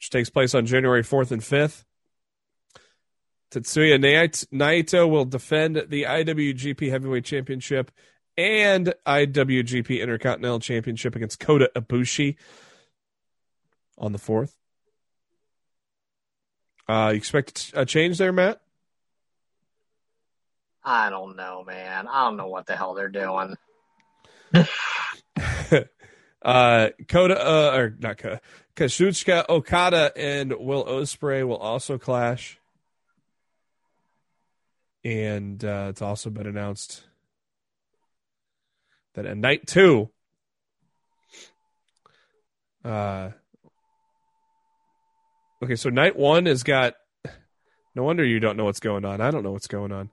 which takes place on January 4th and 5th. Tetsuya Naito will defend the IWGP Heavyweight Championship and IWGP Intercontinental Championship against Kota Ibushi on the 4th. Uh, you expect a change there, Matt? I don't know, man. I don't know what the hell they're doing. uh, Kota, uh, or not Kota, Kazuchika Okada and Will Ospreay will also clash. And uh, it's also been announced that at night two, uh, okay, so night one has got. No wonder you don't know what's going on. I don't know what's going on.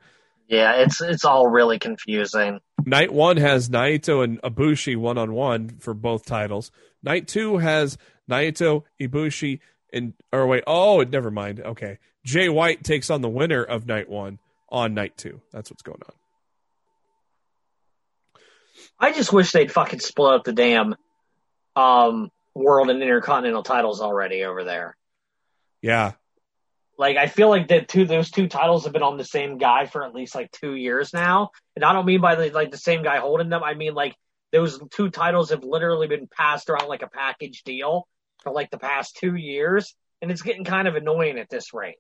Yeah, it's it's all really confusing. Night one has Naito and Ibushi one on one for both titles. Night two has Naito, Ibushi, and or wait, oh, never mind. Okay, Jay White takes on the winner of night one on night two. That's what's going on. I just wish they'd fucking split up the damn um, world and intercontinental titles already over there. Yeah, like I feel like that two those two titles have been on the same guy for at least like two years now, and I don't mean by the, like the same guy holding them. I mean like those two titles have literally been passed around like a package deal for like the past two years, and it's getting kind of annoying at this rate.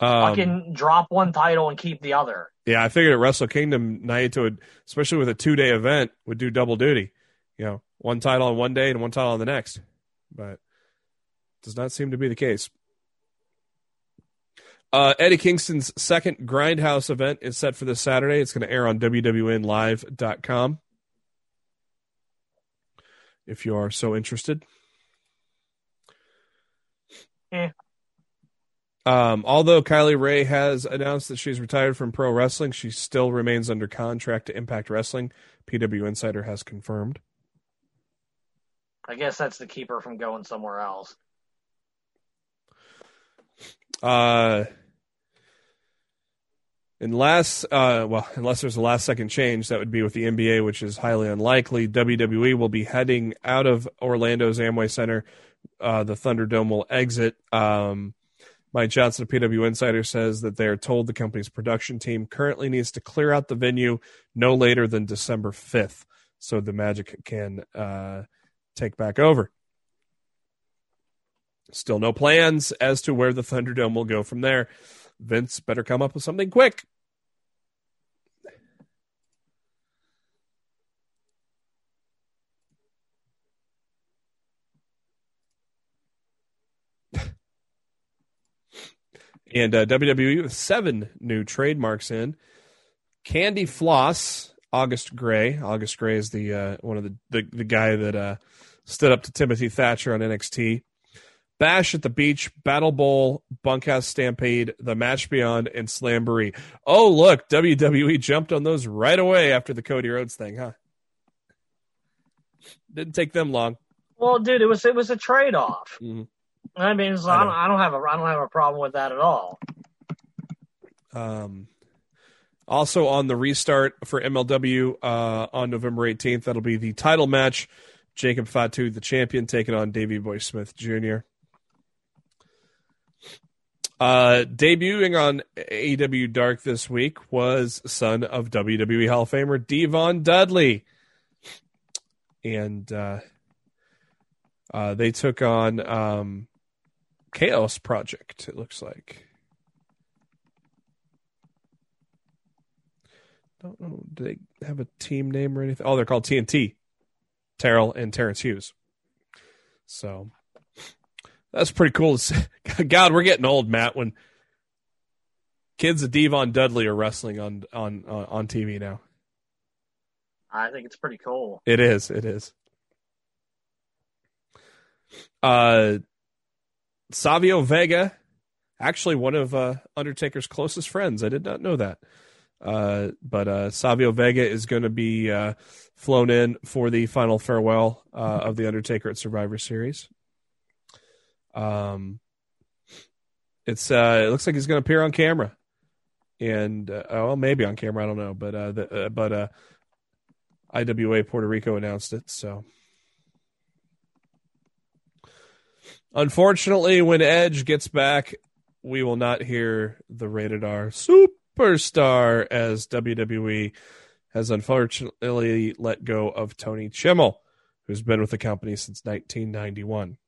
um, Fucking drop one title and keep the other. yeah. I figured at Wrestle Kingdom, Naito would, especially with a two day event, would do double duty. You know, one title on one day and one title on the next, but does not seem to be the case. Uh, Eddie Kingston's second Grindhouse event is set for this Saturday. It's going to air on WWNLive.com if you are so interested. Eh. Um, although Kylie Rae has announced that she's retired from pro wrestling, she still remains under contract to Impact Wrestling. PW Insider has confirmed. I guess that's to keep her from going somewhere else. Uh, unless, uh, well, unless there's a last second change, that would be with the NBA, which is highly unlikely. WWE will be heading out of Orlando's Amway Center. Uh, the Thunderdome will exit. Um, Mike Johnson of PW Insider says that they are told the company's production team currently needs to clear out the venue no later than December 5th so the Magic can uh, take back over. Still no plans as to where the Thunderdome will go from there. Vince better come up with something quick. and uh, WWE with seven new trademarks in. Candy Floss, August Grey. August Grey is the uh, one of the, the the guy that uh, stood up to Timothy Thatcher on NXT. Bash at the Beach, Battle Bowl, Bunkhouse Stampede, The Match Beyond, and Slamboree. Oh, look, WWE jumped on those right away after the Cody Rhodes thing, huh? Didn't take them long. Well, dude, it was it was a trade off. Mhm. I mean, so I I, don't, I don't have a I don't have a problem with that at all. Um, also on the restart for MLW uh, on November 18th, that'll be the title match. Jacob Fatu, the champion, taking on Davey Boy Smith Jr. Uh, debuting on AEW Dark this week was son of WWE Hall of Famer Devon Dudley. And uh, uh, they took on um, Chaos Project, it looks like. don't know. Do they have a team name or anything? Oh, they're called TNT. Terrell and Terrence Hughes. So that's pretty cool. to see. God, we're getting old, Matt. When kids of Devon Dudley are wrestling on on on, on TV now. I think it's pretty cool. It is. It is. Uh, Savio Vega, actually one of uh, Undertaker's closest friends. I did not know that. Uh, but uh, Savio Vega is going to be uh, flown in for the final farewell uh, of the Undertaker at Survivor Series. Um, it's uh, it looks like he's going to appear on camera, and uh, well, maybe on camera. I don't know, but uh, the, uh, but uh, IWA Puerto Rico announced it. So, unfortunately, when Edge gets back, we will not hear the rated R superstar as WWE has unfortunately let go of Tony Chimel, who's been with the company since 1991.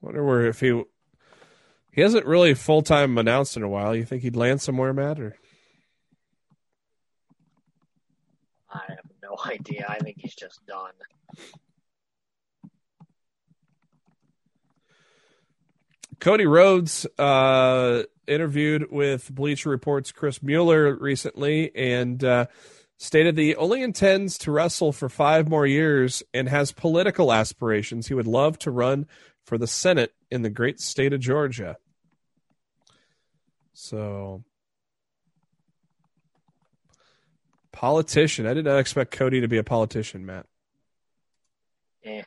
Wonder where if he he hasn't really full time announced in a while. You think he'd land somewhere, Matt? Or I have no idea. I think he's just done. Cody Rhodes uh, interviewed with Bleacher Report's Chris Mueller recently and uh, stated that he only intends to wrestle for five more years and has political aspirations. He would love to run for the Senate in the great state of Georgia. So, politician. I did not expect Cody to be a politician, Matt. Eh.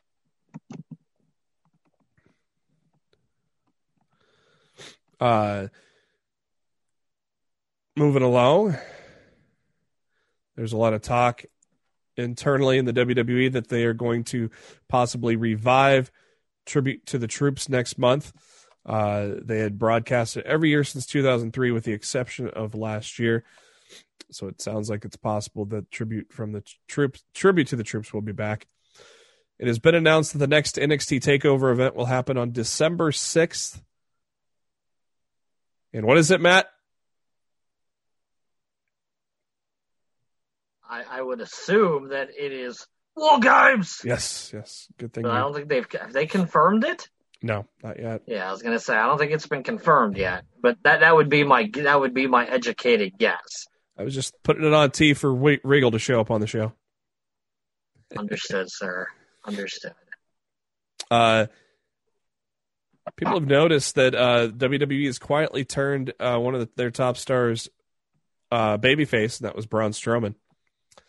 Uh, moving along, there's a lot of talk internally in the WWE that they are going to possibly revive tribute to the troops next month. Uh, they had broadcasted every year since 2003, with the exception of last year. So it sounds like it's possible that tribute from the troops, tribute to the troops, will be back. It has been announced that the next NXT Takeover event will happen on December 6th. And what is it, Matt? I, I would assume that it is War Games. Yes, yes. Good thing. But I don't think they've have they confirmed it. No, not yet. Yeah, I was gonna say I don't think it's been confirmed yet. But that that would be my that would be my educated guess. I was just putting it on T for Re- Regal to show up on the show. Understood, sir. Understood. Uh, people have noticed that uh, WWE has quietly turned uh, one of the, their top stars uh, babyface, and that was Braun Strowman.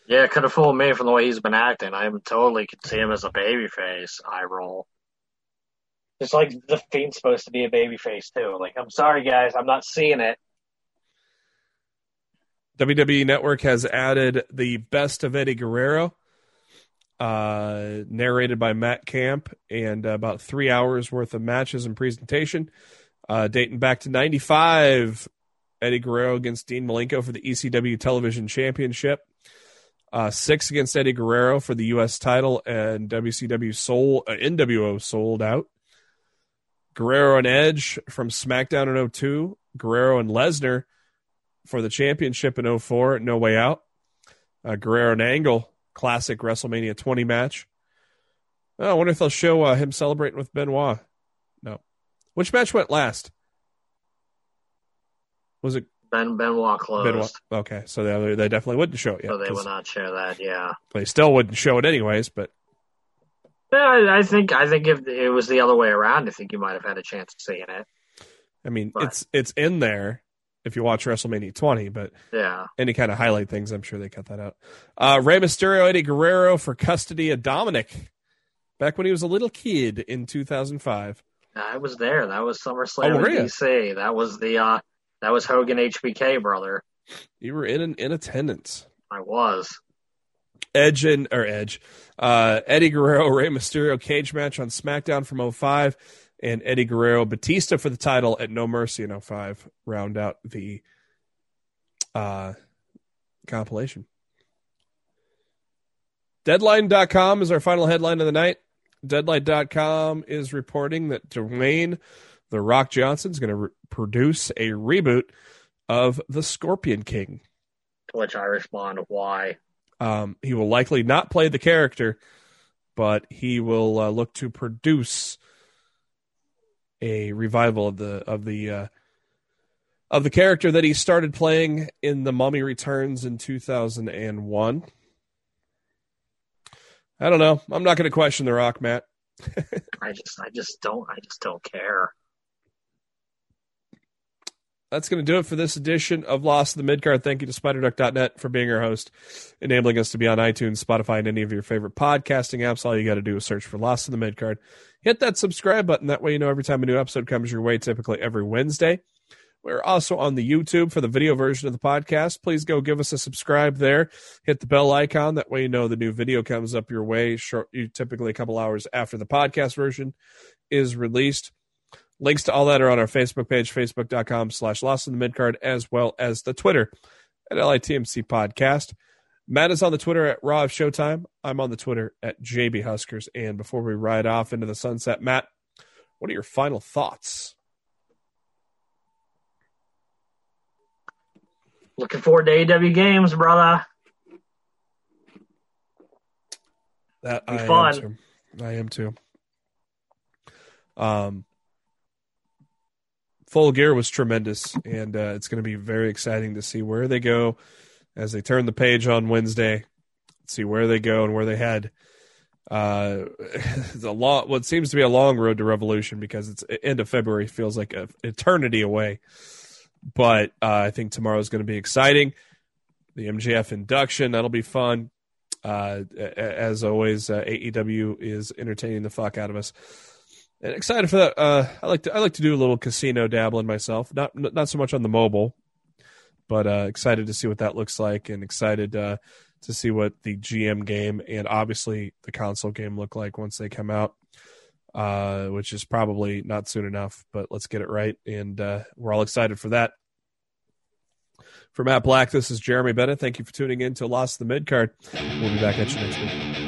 Yeah, it could have fooled me from the way he's been acting. I totally could see him as a babyface. I roll. Just like the Fiend's supposed to be a babyface too. Like, I'm sorry, guys, I'm not seeing it. WWE Network has added the best of Eddie Guerrero, uh, narrated by Matt Camp, and about three hours worth of matches and presentation, uh, dating back to '95. Eddie Guerrero against Dean Malenko for the ECW Television Championship. Uh, Syxx against Eddie Guerrero for the U.S. title, and WCW sold, uh, NWO Souled Out. Guerrero and Edge from SmackDown in 02. Guerrero and Lesnar for the championship in 04, No Way Out. Uh, Guerrero and Angle, classic WrestleMania 20 match. Oh, I wonder if they'll show uh, him celebrating with Benoit. No. Which match went last? Was it Ben Benoit closed, Benoit? Okay, so they, they definitely wouldn't show it yet. so they would not share that. Yeah. They still wouldn't show it anyways, but Yeah, I, I think I think if it was the other way around, I think you might have had a chance of seeing it. I mean, Right. it's it's in there if you watch WrestleMania 20, but Yeah. any kind of highlight things, I'm sure they cut that out. Uh, Rey Mysterio, Eddie Guerrero for custody of Dominik back when he was a little kid in 2005. I was there. That was SummerSlam Oh, in? DC. That was the uh that was Hogan HBK brother. You were in in attendance. I was. Edge and or Edge, uh, Eddie Guerrero, Rey Mysterio cage match on SmackDown from 05, and Eddie Guerrero Batista for the title at No Mercy in 05 round out the uh, compilation. Deadline.com is our final headline of the night. Deadline.com is reporting that Dwayne The Rock Johnson is going to re- produce a reboot of The Scorpion King. To which I respond, why? Um, he will likely not play the character, but he will uh, look to produce a revival of the of the uh, of the character that he started playing in The Mummy Returns in 2001. I don't know. I'm not going to question The Rock, Matt. I just, I just don't, I just don't care. That's going to do it for this edition of Lost in the Midcard. Thank you to SpiderDuck.net for being our host, enabling us to be on iTunes, Spotify, and any of your favorite podcasting apps. All you got to do is search for Lost in the Midcard. Hit that subscribe button. That way you know every time a new episode comes your way, typically every Wednesday. We're also on the YouTube for the video version of the podcast. Please go give us a subscribe there. Hit the bell icon. That way you know the new video comes up your way short, typically a couple hours after the podcast version is released. Links to all that are on our Facebook page, facebook.com slash lost in the midcard, as well as the Twitter at LITMC podcast. Matt is on the Twitter at Raw of Showtime. I'm on the Twitter at JB Huskers. And before we ride off into the sunset, Matt, what are your final thoughts? Looking forward to AEW games, brother. That Be I fun. am too. I am too. Um, Full Gear was tremendous, and uh, it's going to be very exciting to see where they go as they turn the page on Wednesday. See where they go and where they head. Uh, a long, what seems to be a long road to Revolution because it's end of February feels like an eternity away. But uh, I think tomorrow is going to be exciting. The MJF induction that'll be fun. Uh, as always, uh, AEW is entertaining the fuck out of us, excited for that. Uh, I like to I like to do a little casino dabbling myself, not not so much on the mobile, but uh, excited to see what that looks like, and excited uh, to see what the GM game and obviously the console game look like once they come out. Uh, which is probably not soon enough, but let's get it right, and uh, we're all excited for that. For Matt Black, this is Jeremy Bennett. Thank you for tuning in to Lost the Mid Card. We'll be back at you next week.